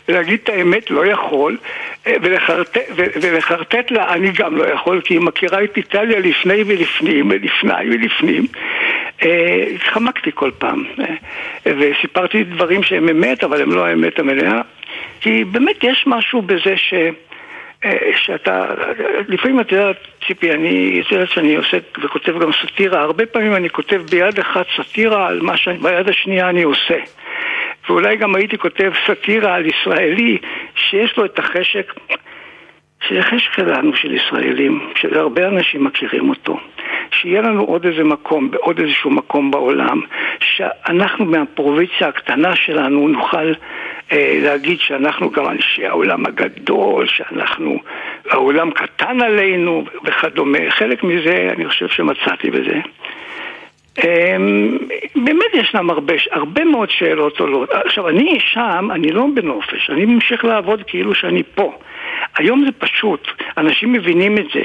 ולהגיד את האמת לא יכול, ולחרטט לה אני גם לא יכול, כי היא מכירה את איטליה לפני ולפנים, ולפני ולפנים. אה, התחמקתי כל פעם, אה, וסיפרתי דברים שהם אמת, אבל הם לא האמת המלאה, כי באמת יש משהו בזה ש... אה, שאתה, לפעמים את יודעת, ציפי, אני, את יודעת שאני עוסק וכותב גם סאטירה, הרבה פעמים אני כותב ביד אחת סאטירה על מה שביד השנייה אני עושה. ואולי גם הייתי כותב סאטירה על ישראלי שיש לו את החשק, שזה חשק שלנו של ישראלים, שהרבה אנשים מכירים אותו. שיהיה לנו עוד איזה מקום, בעוד איזשהו מקום בעולם, שאנחנו מהפרובינציה הקטנה שלנו נוכל להגיד שאנחנו גם אנשי העולם הגדול, שאנחנו, העולם קטן עלינו וכדומה. חלק מזה אני חושב שמצאתי בזה. אה, באמת ישנם הרבה, הרבה מאוד שאלות עולות. עכשיו, אני שם, אני לא בנופש, אני ממשיך לעבוד כאילו שאני פה. היום זה פשוט, אנשים מבינים את זה.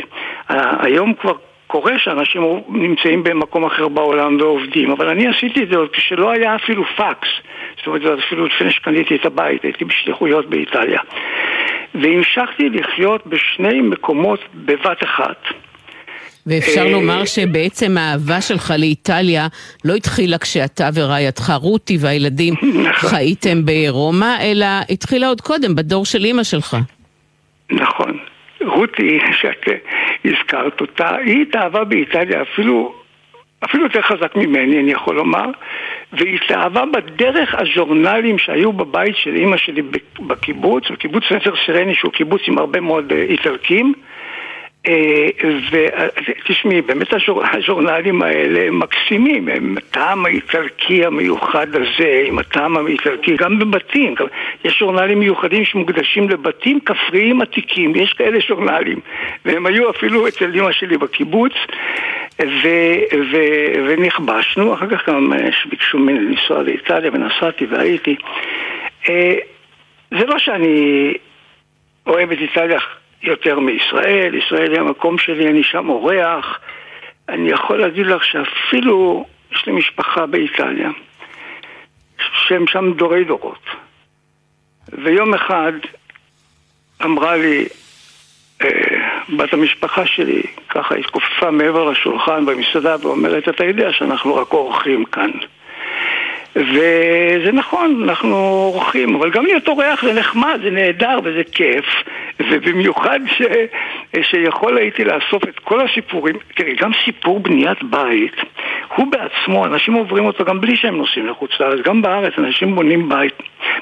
היום כבר קורה שאנשים נמצאים במקום אחר בעולם ועובדים, אבל אני עשיתי את זה עוד כשלא היה אפילו פקס, זאת אומרת, אפילו לפני שקניתי את הבית, הייתי בשליחויות באיטליה. והמשכתי לחיות בשני מקומות בבת אחת. ואפשר אה, לומר שבעצם האהבה שלך לאיטליה לא התחילה כשאתה ורעייתך רותי והילדים נכון. חייתם ברומא, אלא התחילה עוד קודם, בדור של אימא שלך. נכון. רותי, שאת הזכרת אותה, היא התאהבה באיטליה אפילו, אפילו יותר חזק ממני, אני יכול לומר, והיא התאהבה בדרך הז'ורנלים שהיו בבית של אימא שלי בקיבוץ, בקיבוץ נצר סרני, שהוא קיבוץ עם הרבה מאוד אה, איטלקים. ותשמעי, באמת הז'ורנלים האלה הם מקסימים, הם הטעם האיטלקי המיוחד הזה, עם הטעם האיטלקי, גם בבתים, יש ז'ורנלים מיוחדים שמוקדשים לבתים כפריים עתיקים, יש כאלה ז'ורנלים, והם היו אפילו אצל אמא שלי בקיבוץ, ו, ו, ונכבשנו, אחר כך גם ביקשו ממני לנסוע לאיטליה ונסעתי והייתי. זה לא שאני אוהב את איטליה יותר מישראל, ישראל היא המקום שלי, אני שם אורח. אני יכול להגיד לך שאפילו יש לי משפחה באיטליה, שהם שם דורי דורות. ויום אחד אמרה לי אה, בת המשפחה שלי, ככה התכופפה מעבר לשולחן במסעדה ואומרת, אתה יודע שאנחנו רק אורחים כאן. וזה נכון, אנחנו אורחים, אבל גם להיות אורח זה נחמד, זה נהדר וזה כיף, ובמיוחד ש... שיכול הייתי לאסוף את כל הסיפורים. תראי, גם סיפור בניית בית, הוא בעצמו, אנשים עוברים אותו גם בלי שהם נוסעים לחוץ לארץ, גם בארץ אנשים בונים בית,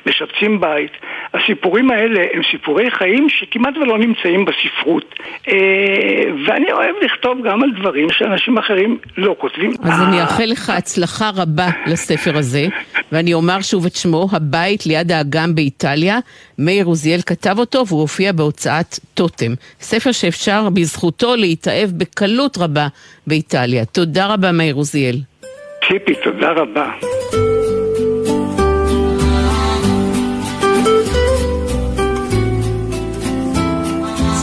משפצים בית. הסיפורים האלה הם סיפורי חיים שכמעט ולא נמצאים בספרות. אה, ואני אוהב לכתוב גם על דברים שאנשים אחרים לא כותבים. אז אני אאחל לך הצלחה רבה לספר הזה, ואני אומר שוב את שמו, הבית ליד האגם באיטליה. מאיר עוזיאל כתב אותו והוא הופיע בהוצאת טוטם. ספר שאפשר בזכותו להתאהב בקלות רבה באיטליה. תודה רבה מאיר עוזיאל. ציפי, תודה רבה.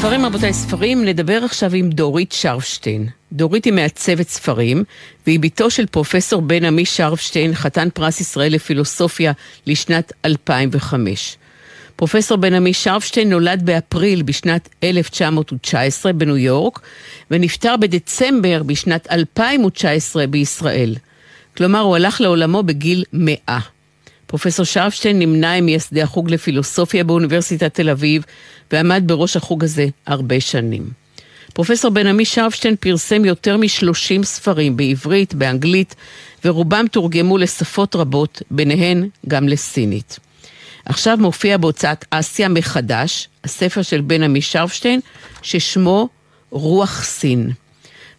ספרים רבותיי, ספרים, נדבר עכשיו עם דורית שרפשטיין. דורית היא מעצבת ספרים, והיא בתו של פרופסור בן עמי שרפשטיין, חתן פרס ישראל לפילוסופיה לשנת 2005. פרופסור בן עמי שרפשטיין נולד באפריל בשנת 1919 בניו יורק, ונפטר בדצמבר בשנת 2019 בישראל. כלומר, הוא הלך לעולמו בגיל 100. פרופסור שרפשטיין נמנה עם מייסדי החוג לפילוסופיה באוניברסיטת תל אביב, ועמד בראש החוג הזה הרבה שנים. פרופסור בן עמי שרפשטיין פרסם יותר מ-30 ספרים בעברית, באנגלית, ורובם תורגמו לשפות רבות, ביניהן גם לסינית. עכשיו מופיע בהוצאת אסיה מחדש, הספר של בן עמי שרפשטיין, ששמו רוח סין.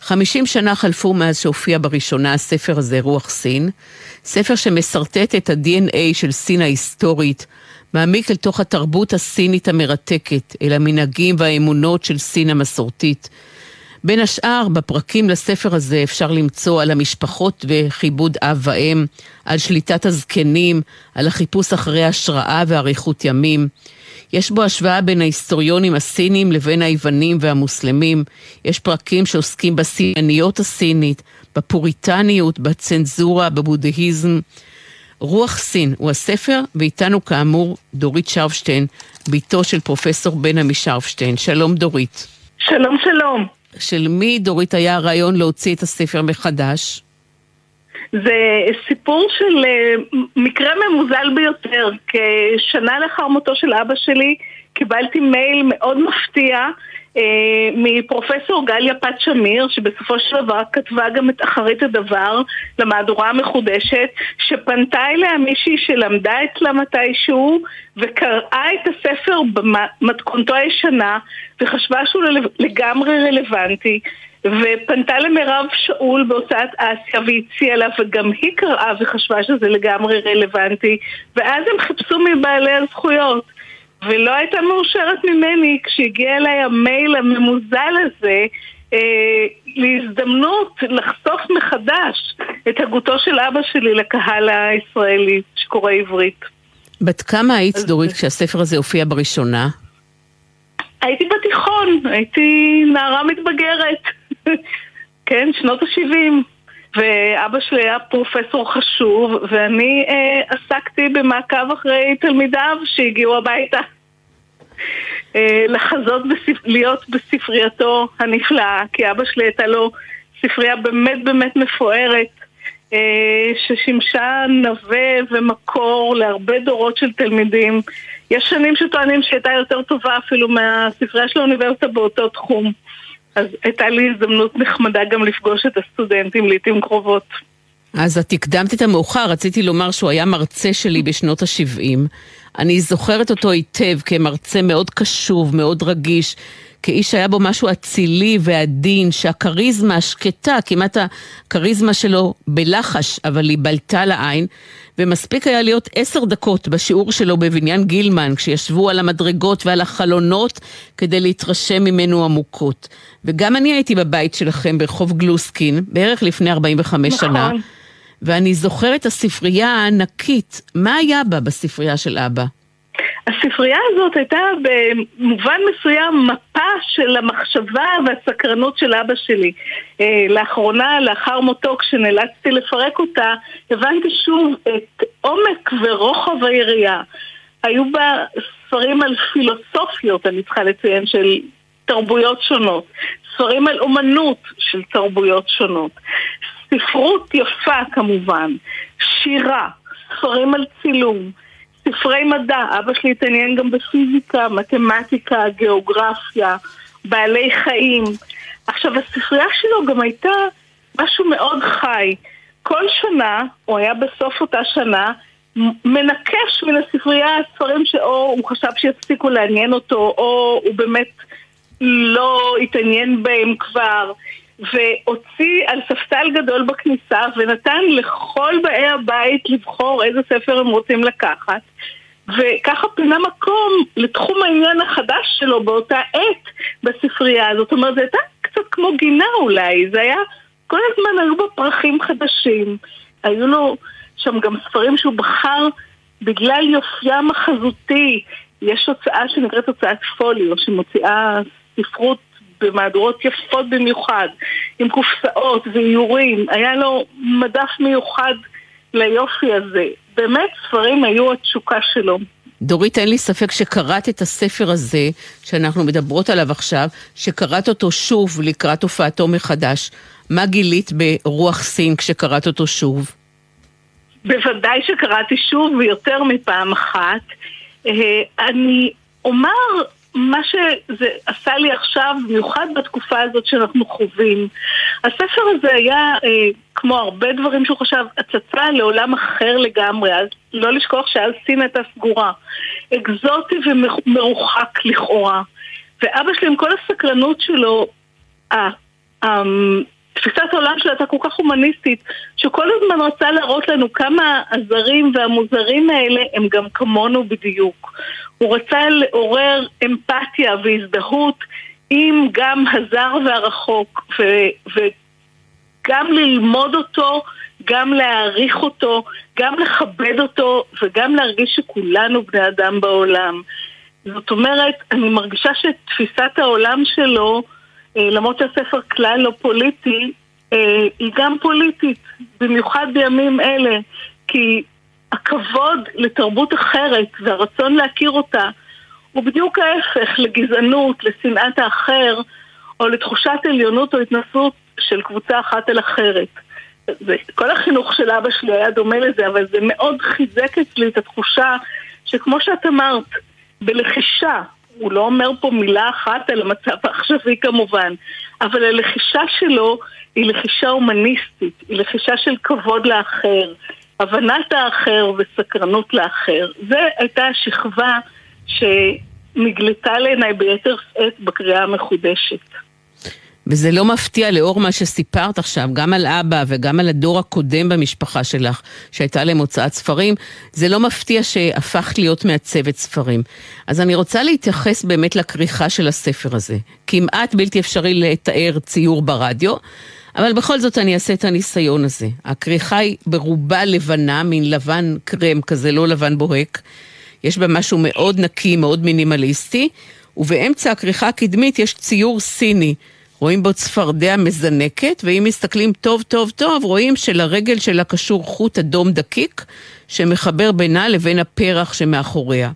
50 שנה חלפו מאז שהופיע בראשונה הספר הזה, רוח סין, ספר שמשרטט את ה-DNA של סין ההיסטורית, מעמיק אל תוך התרבות הסינית המרתקת, אל המנהגים והאמונות של סין המסורתית. בין השאר, בפרקים לספר הזה אפשר למצוא על המשפחות וכיבוד אב ואם, על שליטת הזקנים, על החיפוש אחרי השראה ואריכות ימים. יש בו השוואה בין ההיסטוריונים הסינים לבין היוונים והמוסלמים. יש פרקים שעוסקים בסייניות הסינית, בפוריטניות, בצנזורה, בבודהיזם. רוח סין הוא הספר, ואיתנו כאמור דורית שרפשטיין, בתו של פרופסור בן עמי שרפשטיין. שלום דורית. שלום שלום. של מי דורית היה הרעיון להוציא את הספר מחדש? זה סיפור של אה, מקרה ממוזל ביותר. כשנה לאחר מותו של אבא שלי קיבלתי מייל מאוד מפתיע מפרופסור גליה פת שמיר, שבסופו של דבר כתבה גם את אחרית הדבר למהדורה המחודשת, שפנתה אליה מישהי שלמדה אצלה מתישהו וקראה את הספר במתכונתו הישנה וחשבה שהוא לגמרי רלוונטי. ופנתה למירב שאול בהוצאת אסיה והציעה לה וגם היא קראה וחשבה שזה לגמרי רלוונטי ואז הם חיפשו מבעלי הזכויות ולא הייתה מאושרת ממני כשהגיע אליי המייל הממוזל הזה אה, להזדמנות לחשוף מחדש את הגותו של אבא שלי לקהל הישראלי שקורא עברית. בת כמה היית, דורית, כשהספר הזה הופיע בראשונה? הייתי בתיכון, הייתי נערה מתבגרת, כן, שנות ה-70. ואבא שלי היה פרופסור חשוב, ואני אה, עסקתי במעקב אחרי תלמידיו שהגיעו הביתה. אה, לחזות, בספ... להיות בספרייתו הנפלאה, כי אבא שלי הייתה לו ספרייה באמת באמת מפוארת, אה, ששימשה נווה ומקור להרבה דורות של תלמידים. יש שנים שטוענים שהייתה יותר טובה אפילו מהספרייה של האוניברסיטה באותו תחום. אז הייתה לי הזדמנות נחמדה גם לפגוש את הסטודנטים לעיתים קרובות. אז את הקדמת את המאוחר, רציתי לומר שהוא היה מרצה שלי בשנות ה-70. אני זוכרת אותו היטב כמרצה מאוד קשוב, מאוד רגיש, כאיש שהיה בו משהו אצילי ועדין, שהכריזמה השקטה, כמעט הכריזמה שלו בלחש, אבל היא בלטה לעין, ומספיק היה להיות עשר דקות בשיעור שלו בבניין גילמן, כשישבו על המדרגות ועל החלונות כדי להתרשם ממנו עמוקות. וגם אני הייתי בבית שלכם ברחוב גלוסקין, בערך לפני 45 נכון. שנה. ואני זוכרת הספרייה הענקית. מה היה בה בספרייה של אבא? הספרייה הזאת הייתה במובן מסוים מפה של המחשבה והסקרנות של אבא שלי. אה, לאחרונה, לאחר מותו, כשנאלצתי לפרק אותה, הבנתי שוב את עומק ורוחב היריעה. היו בה ספרים על פילוסופיות, אני צריכה לציין, של תרבויות שונות. ספרים על אומנות של תרבויות שונות. ספרות יפה כמובן. שירה. ספרים על צילום. ספרי מדע, אבא שלי התעניין גם בפיזיקה, מתמטיקה, גיאוגרפיה, בעלי חיים. עכשיו, הספרייה שלו גם הייתה משהו מאוד חי. כל שנה, הוא היה בסוף אותה שנה, מנקש מן הספרייה ספרים שאו הוא חשב שיפסיקו לעניין אותו, או הוא באמת לא התעניין בהם כבר. והוציא על ספסל גדול בכניסה ונתן לכל באי הבית לבחור איזה ספר הם רוצים לקחת וככה פינה מקום לתחום העניין החדש שלו באותה עת בספרייה. זאת אומרת, זה הייתה קצת כמו גינה אולי, זה היה, כל הזמן היו בו פרחים חדשים. היו לו שם גם ספרים שהוא בחר בגלל יופיים החזותי. יש הוצאה שנקראת הוצאת פוליו, שמוציאה ספרות במהדורות יפות במיוחד, עם קופסאות ואיורים. היה לו מדף מיוחד ליופי הזה. באמת ספרים היו התשוקה שלו. דורית, אין לי ספק שקראת את הספר הזה, שאנחנו מדברות עליו עכשיו, שקראת אותו שוב לקראת הופעתו מחדש. מה גילית ברוח סין כשקראת אותו שוב? בוודאי שקראתי שוב ויותר מפעם אחת. אה, אני אומר מה שזה עשה לי עכשיו, במיוחד בתקופה הזאת שאנחנו חווים. הספר הזה היה, אה, כמו הרבה דברים שהוא חשב, הצצה לעולם אחר לגמרי. אז לא לשכוח שאז סין הייתה סגורה. אקזוטי ומרוחק לכאורה. ואבא שלי עם כל הסקרנות שלו, אה, אה, תפיסת העולם שלה הייתה כל כך הומניסטית, שכל הזמן רצה להראות לנו כמה הזרים והמוזרים האלה הם גם כמונו בדיוק. הוא רצה לעורר אמפתיה והזדהות עם גם הזר והרחוק, ו- וגם ללמוד אותו, גם להעריך אותו, גם לכבד אותו, וגם להרגיש שכולנו בני אדם בעולם. זאת אומרת, אני מרגישה שתפיסת העולם שלו למרות שהספר כלל לא פוליטי, אה, היא גם פוליטית, במיוחד בימים אלה, כי הכבוד לתרבות אחרת והרצון להכיר אותה הוא בדיוק ההפך לגזענות, לשנאת האחר, או לתחושת עליונות או התנסות של קבוצה אחת אל אחרת. כל החינוך של אבא שלי היה דומה לזה, אבל זה מאוד חיזק אצלי את התחושה שכמו שאת אמרת, בלחישה, הוא לא אומר פה מילה אחת על המצב העכשווי כמובן, אבל הלחישה שלו היא לחישה הומניסטית, היא לחישה של כבוד לאחר, הבנת האחר וסקרנות לאחר. זו הייתה השכבה שנגלתה לעיניי ביתר שאת בקריאה המחודשת. וזה לא מפתיע לאור מה שסיפרת עכשיו, גם על אבא וגם על הדור הקודם במשפחה שלך, שהייתה להם הוצאת ספרים, זה לא מפתיע שהפכת להיות מעצבת ספרים. אז אני רוצה להתייחס באמת לכריכה של הספר הזה. כמעט בלתי אפשרי לתאר ציור ברדיו, אבל בכל זאת אני אעשה את הניסיון הזה. הכריכה היא ברובה לבנה, מין לבן קרם כזה, לא לבן בוהק. יש בה משהו מאוד נקי, מאוד מינימליסטי, ובאמצע הכריכה הקדמית יש ציור סיני. רואים בו צפרדע מזנקת, ואם מסתכלים טוב טוב טוב, רואים שלרגל שלה קשור חוט אדום דקיק, שמחבר בינה לבין הפרח שמאחוריה.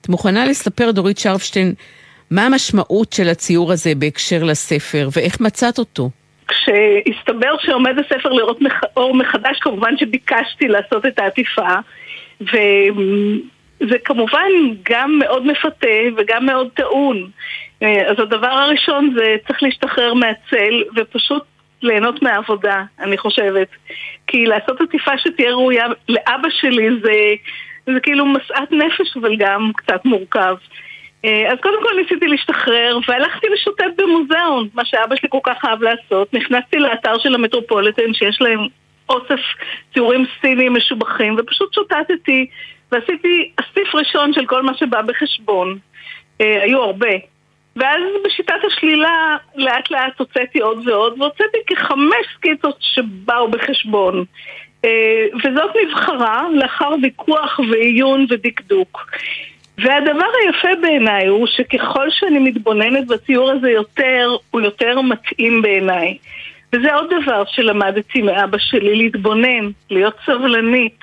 את מוכנה לספר, דורית שרפשטיין, מה המשמעות של הציור הזה בהקשר לספר, ואיך מצאת אותו? כשהסתבר שעומד הספר לראות אור מחדש, כמובן שביקשתי לעשות את העטיפה, וזה כמובן גם מאוד מפתה וגם מאוד טעון. אה, אז הדבר הראשון זה צריך להשתחרר מהצל ופשוט ליהנות מהעבודה, אני חושבת. כי לעשות עטיפה שתהיה ראויה לאבא שלי זה, זה כאילו משאת נפש, אבל גם קצת מורכב. אה, אז קודם כל ניסיתי להשתחרר והלכתי לשוטט במוזיאון, מה שאבא שלי כל כך אהב לעשות. נכנסתי לאתר של המטרופוליטן שיש להם אוסף ציורים סיניים משובחים ופשוט שוטטתי ועשיתי אסיף ראשון של כל מה שבא בחשבון. אה, היו הרבה. ואז בשיטת השלילה לאט לאט הוצאתי עוד ועוד והוצאתי כחמש סקיצות שבאו בחשבון. אה, וזאת נבחרה לאחר ויכוח ועיון ודקדוק. והדבר היפה בעיניי הוא שככל שאני מתבוננת בציור הזה יותר, הוא יותר מתאים בעיניי. וזה עוד דבר שלמדתי מאבא שלי, להתבונן, להיות סבלנית,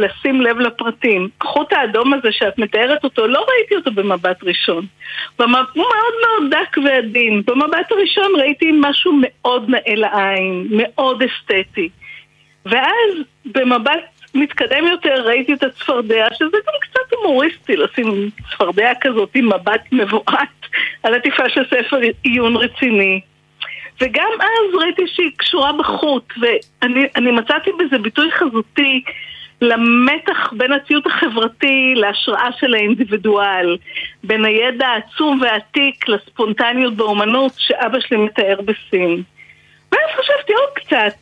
לשים לב לפרטים. החוט האדום הזה שאת מתארת אותו, לא ראיתי אותו במבט ראשון. במב... הוא מאוד מאוד דק ועדין. במבט הראשון ראיתי משהו מאוד נאה לעין, מאוד אסתטי. ואז במבט מתקדם יותר ראיתי את הצפרדע, שזה גם קצת הומוריסטי לשים צפרדע כזאת עם מבט מבועת על עטיפה של ספר עיון רציני. וגם אז ראיתי שהיא קשורה בחוט, ואני מצאתי בזה ביטוי חזותי למתח בין הציות החברתי להשראה של האינדיבידואל, בין הידע העצום והעתיק לספונטניות באומנות שאבא שלי מתאר בסין. ואז חשבתי עוד קצת,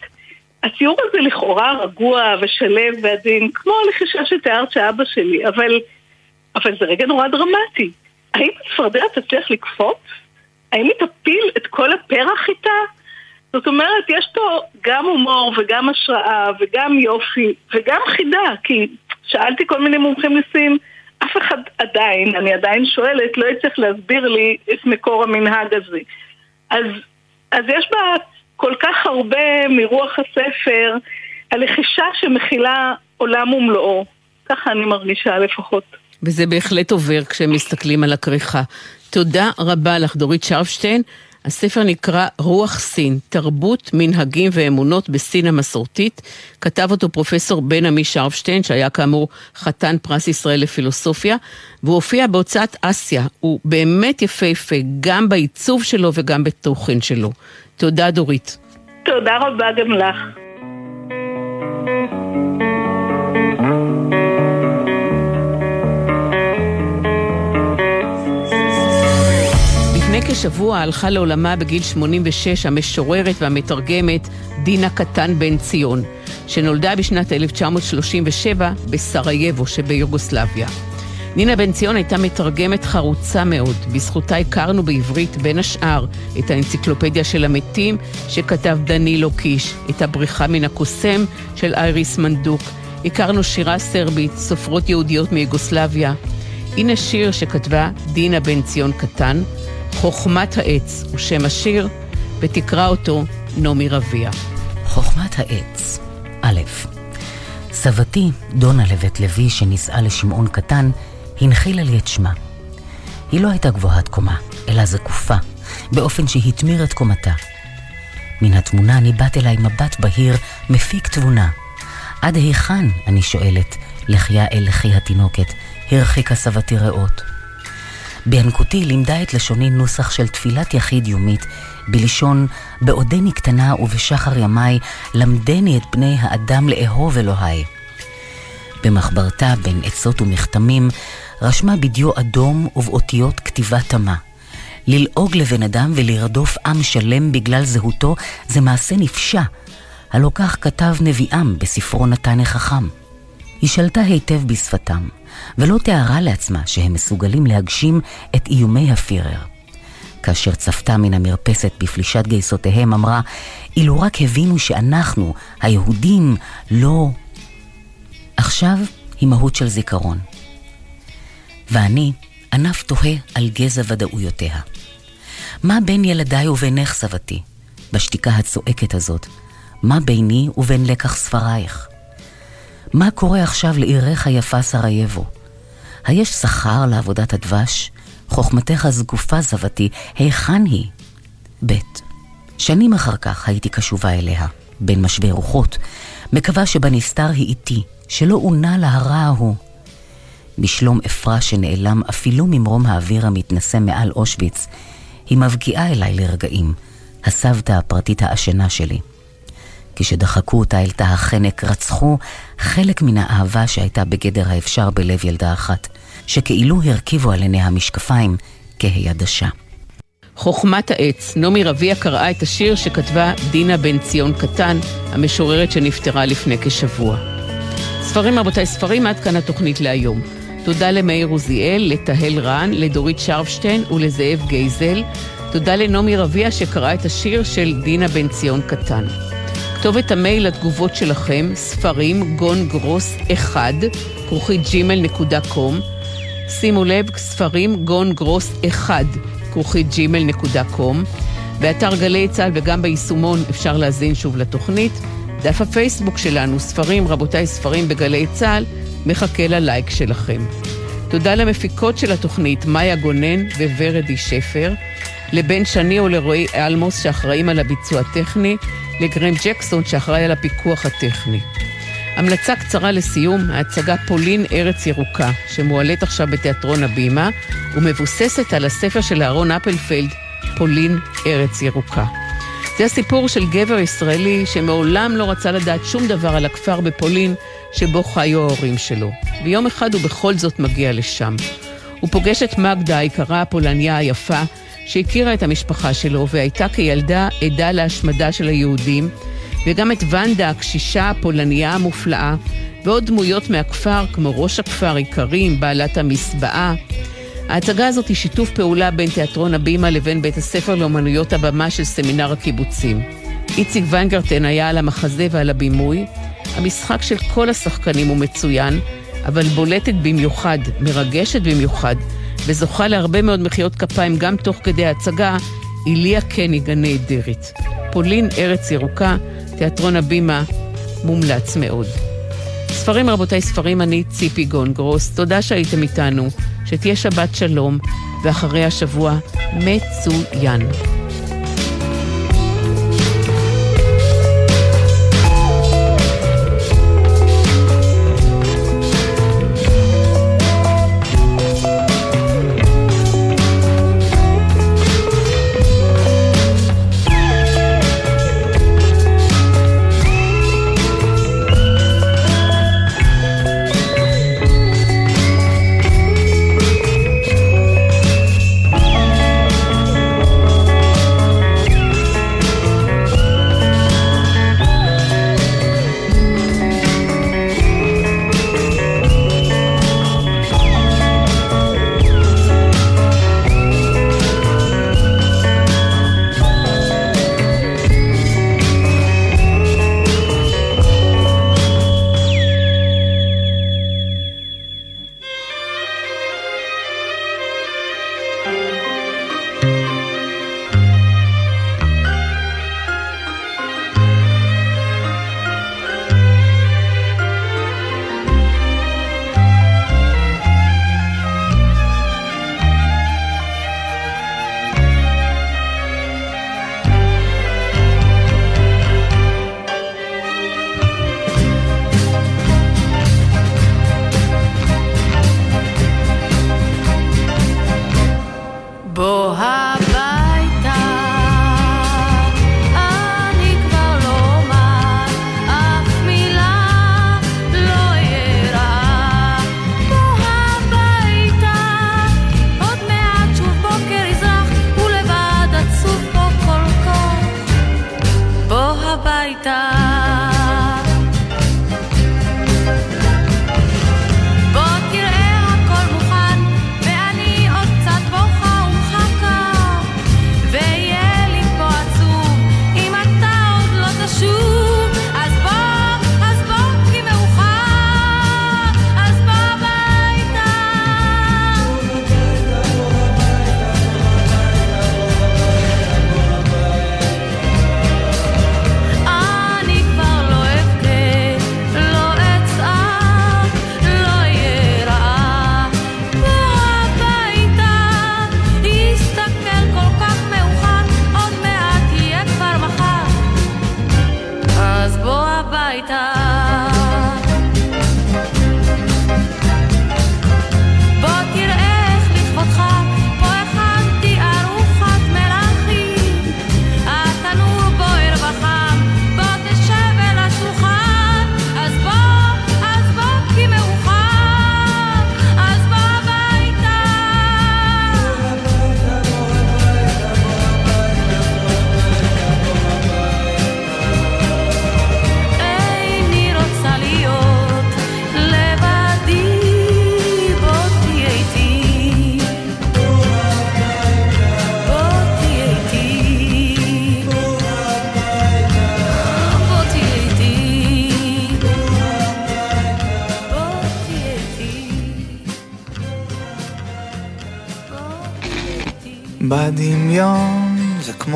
הציור הזה לכאורה רגוע ושלב ועדין, כמו הלחישה שתיארת שאבא שלי, אבל, אבל זה רגע נורא דרמטי. האם הצפרדע תצליח לקפוץ? האם היא תפיל את כל הפרח איתה? זאת אומרת, יש פה גם הומור וגם השראה וגם יופי וגם חידה, כי שאלתי כל מיני מומחים לסין, אף אחד עדיין, אני עדיין שואלת, לא יצטרך להסביר לי את מקור המנהג הזה. אז, אז יש בה כל כך הרבה מרוח הספר, הלחישה שמכילה עולם ומלואו. ככה אני מרגישה לפחות. וזה בהחלט עובר כשמסתכלים על הכריכה. תודה רבה לך, דורית שרפשטיין. הספר נקרא רוח סין, תרבות, מנהגים ואמונות בסין המסורתית. כתב אותו פרופסור בן עמי שרפשטיין, שהיה כאמור חתן פרס ישראל לפילוסופיה, והוא הופיע בהוצאת אסיה. הוא באמת יפהפה, גם בעיצוב שלו וגם בתוכן שלו. תודה, דורית. תודה רבה גם לך. כשבוע הלכה לעולמה בגיל 86 המשוררת והמתרגמת דינה קטן בן ציון, שנולדה בשנת 1937 בסרייבו שביוגוסלביה. נינה בן ציון הייתה מתרגמת חרוצה מאוד. בזכותה הכרנו בעברית, בין השאר, את האנציקלופדיה של המתים שכתב דנילו קיש, את הבריחה מן הקוסם של אייריס מנדוק. הכרנו שירה סרבית, סופרות יהודיות מיוגוסלביה. הנה שיר שכתבה דינה בן ציון קטן, חוכמת העץ הוא שם השיר, ותקרא אותו נעמי רביע. חוכמת העץ, א', סבתי, דונה לבית לוי, שנישאה לשמעון קטן, הנחילה לי את שמה. היא לא הייתה גבוהת קומה, אלא זקופה, באופן שהתמיר את קומתה. מן התמונה ניבט אליי מבט בהיר, מפיק תבונה. עד היכן, אני שואלת, לחייה אל לחי התינוקת, הרחיקה סבתי רעות. בינקותי לימדה את לשוני נוסח של תפילת יחיד יומית, בלשון בעודני קטנה ובשחר ימיי למדני את בני האדם לאהוב אלוהי. במחברתה בין עצות ומכתמים רשמה בדיו אדום ובאותיות כתיבה תמה. ללעוג לבן אדם ולרדוף עם שלם בגלל זהותו זה מעשה נפשע. הלא כך כתב נביאם בספרו נתן החכם. היא שלטה היטב בשפתם, ולא תיארה לעצמה שהם מסוגלים להגשים את איומי הפירר. כאשר צפתה מן המרפסת בפלישת גייסותיהם, אמרה, אילו רק הבינו שאנחנו, היהודים, לא... עכשיו היא מהות של זיכרון. ואני ענף תוהה על גזע ודאויותיה. מה בין ילדיי ובינך, סבתי, בשתיקה הצועקת הזאת? מה ביני ובין לקח ספרייך? מה קורה עכשיו לעירך היפה סרייבו? היש שכר לעבודת הדבש? חוכמתך זקופה, סבתי, היכן היא? ב. שנים אחר כך הייתי קשובה אליה, בין משבר רוחות, מקווה שבנסתר היא איתי, שלא עונה לה הרע ההוא. בשלום אפרה שנעלם אפילו ממרום האוויר המתנשא מעל אושוויץ, היא מבקיעה אליי לרגעים, הסבתא הפרטית העשנה שלי. כשדחקו אותה אל תא החנק, רצחו חלק מן האהבה שהייתה בגדר האפשר בלב ילדה אחת, שכאילו הרכיבו על עיניה משקפיים כהידשה. חוכמת העץ, נעמי רביע קראה את השיר שכתבה דינה בן ציון קטן, המשוררת שנפטרה לפני כשבוע. ספרים רבותיי, ספרים, עד כאן התוכנית להיום. תודה למאיר עוזיאל, לתהל רן, לדורית שרפשטיין ולזאב גייזל. תודה לנעמי רביע שקראה את השיר של דינה בן ציון קטן. כתובת המייל לתגובות שלכם, ספרים גון גרוס 1, כרוכית קום. שימו לב, ספרים גון גרוס 1, כרוכית קום. באתר גלי צה"ל וגם ביישומון אפשר להזין שוב לתוכנית. דף הפייסבוק שלנו, ספרים, רבותיי ספרים בגלי צה"ל, מחכה ללייק שלכם. תודה למפיקות של התוכנית, מאיה גונן וורדי שפר, לבן שני ולרועי אלמוס שאחראים על הביצוע הטכני, לגרם ג'קסון שאחראי על הפיקוח הטכני. המלצה קצרה לסיום, ההצגה פולין ארץ ירוקה, שמועלית עכשיו בתיאטרון הבימה, ומבוססת על הספר של אהרון אפלפלד, פולין ארץ ירוקה. זה הסיפור של גבר ישראלי שמעולם לא רצה לדעת שום דבר על הכפר בפולין שבו חיו ההורים שלו. ויום אחד הוא בכל זאת מגיע לשם. הוא פוגש את מגדה, היקרה הפולניה היפה, שהכירה את המשפחה שלו והייתה כילדה עדה להשמדה של היהודים, וגם את ונדה, הקשישה הפולניה המופלאה, ועוד דמויות מהכפר, כמו ראש הכפר, איכרים, בעלת המסבעה. ההצגה הזאת היא שיתוף פעולה בין תיאטרון הבימה לבין בית הספר לאמנויות הבמה של סמינר הקיבוצים. איציק ויינגרטן היה על המחזה ועל הבימוי. המשחק של כל השחקנים הוא מצוין, אבל בולטת במיוחד, מרגשת במיוחד, וזוכה להרבה מאוד מחיאות כפיים גם תוך כדי ההצגה, איליה קניג הנהדרת. פולין, ארץ ירוקה, תיאטרון הבימה, מומלץ מאוד. ספרים רבותיי, ספרים אני ציפי גונגרוס, תודה שהייתם איתנו, שתהיה שבת שלום, ואחרי השבוע מצוין.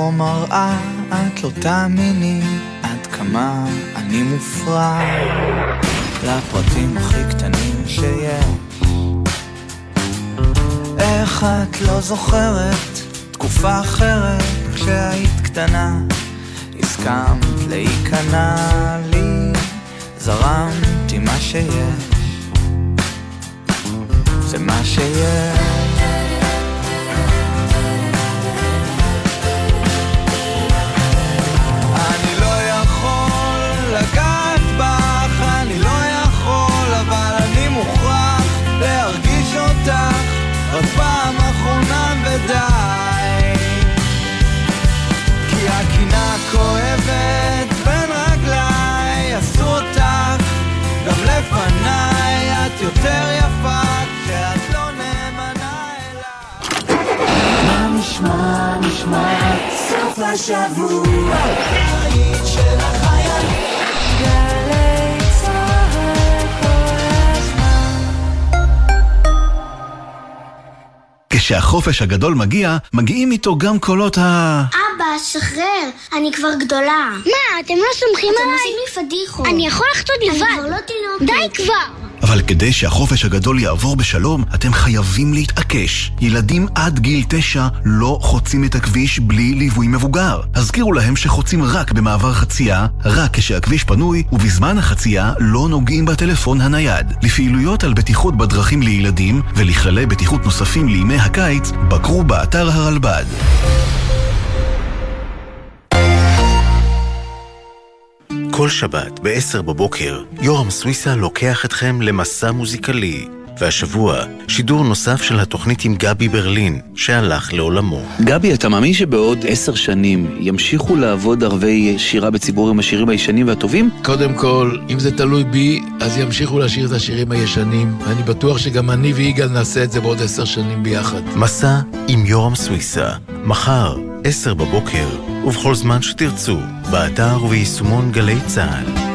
כמו מראה, את לא תאמיני עד כמה אני מופרע לפרטים הכי קטנים שיש. איך את לא זוכרת תקופה אחרת כשהיית קטנה, הסכמת להיכנע לי, זרמתי מה שיש, זה מה שיש. השבוע, בית של החיילים. כשהחופש הגדול מגיע, מגיעים איתו גם קולות ה... אבא, שחרר, אני כבר גדולה. מה, אתם לא סומכים עליי? אתם עושים לי פדיחות. אני יכול לחצות לבד. אני כבר לא תינוקת. די כבר! אבל כדי שהחופש הגדול יעבור בשלום, אתם חייבים להתעקש. ילדים עד גיל תשע לא חוצים את הכביש בלי ליווי מבוגר. הזכירו להם שחוצים רק במעבר חצייה, רק כשהכביש פנוי, ובזמן החצייה לא נוגעים בטלפון הנייד. לפעילויות על בטיחות בדרכים לילדים ולכללי בטיחות נוספים לימי הקיץ, בקרו באתר הרלב"ד. כל שבת ב-10 בבוקר, יורם סוויסה לוקח אתכם למסע מוזיקלי. והשבוע, שידור נוסף של התוכנית עם גבי ברלין, שהלך לעולמו. גבי, אתה מאמין שבעוד עשר שנים ימשיכו לעבוד ערבי שירה בציבור עם השירים הישנים והטובים? קודם כל, אם זה תלוי בי, אז ימשיכו לשיר את השירים הישנים, ואני בטוח שגם אני ויגאל נעשה את זה בעוד עשר שנים ביחד. מסע עם יורם סוויסה, מחר, עשר בבוקר, ובכל זמן שתרצו, באתר וביישומון גלי צה"ל.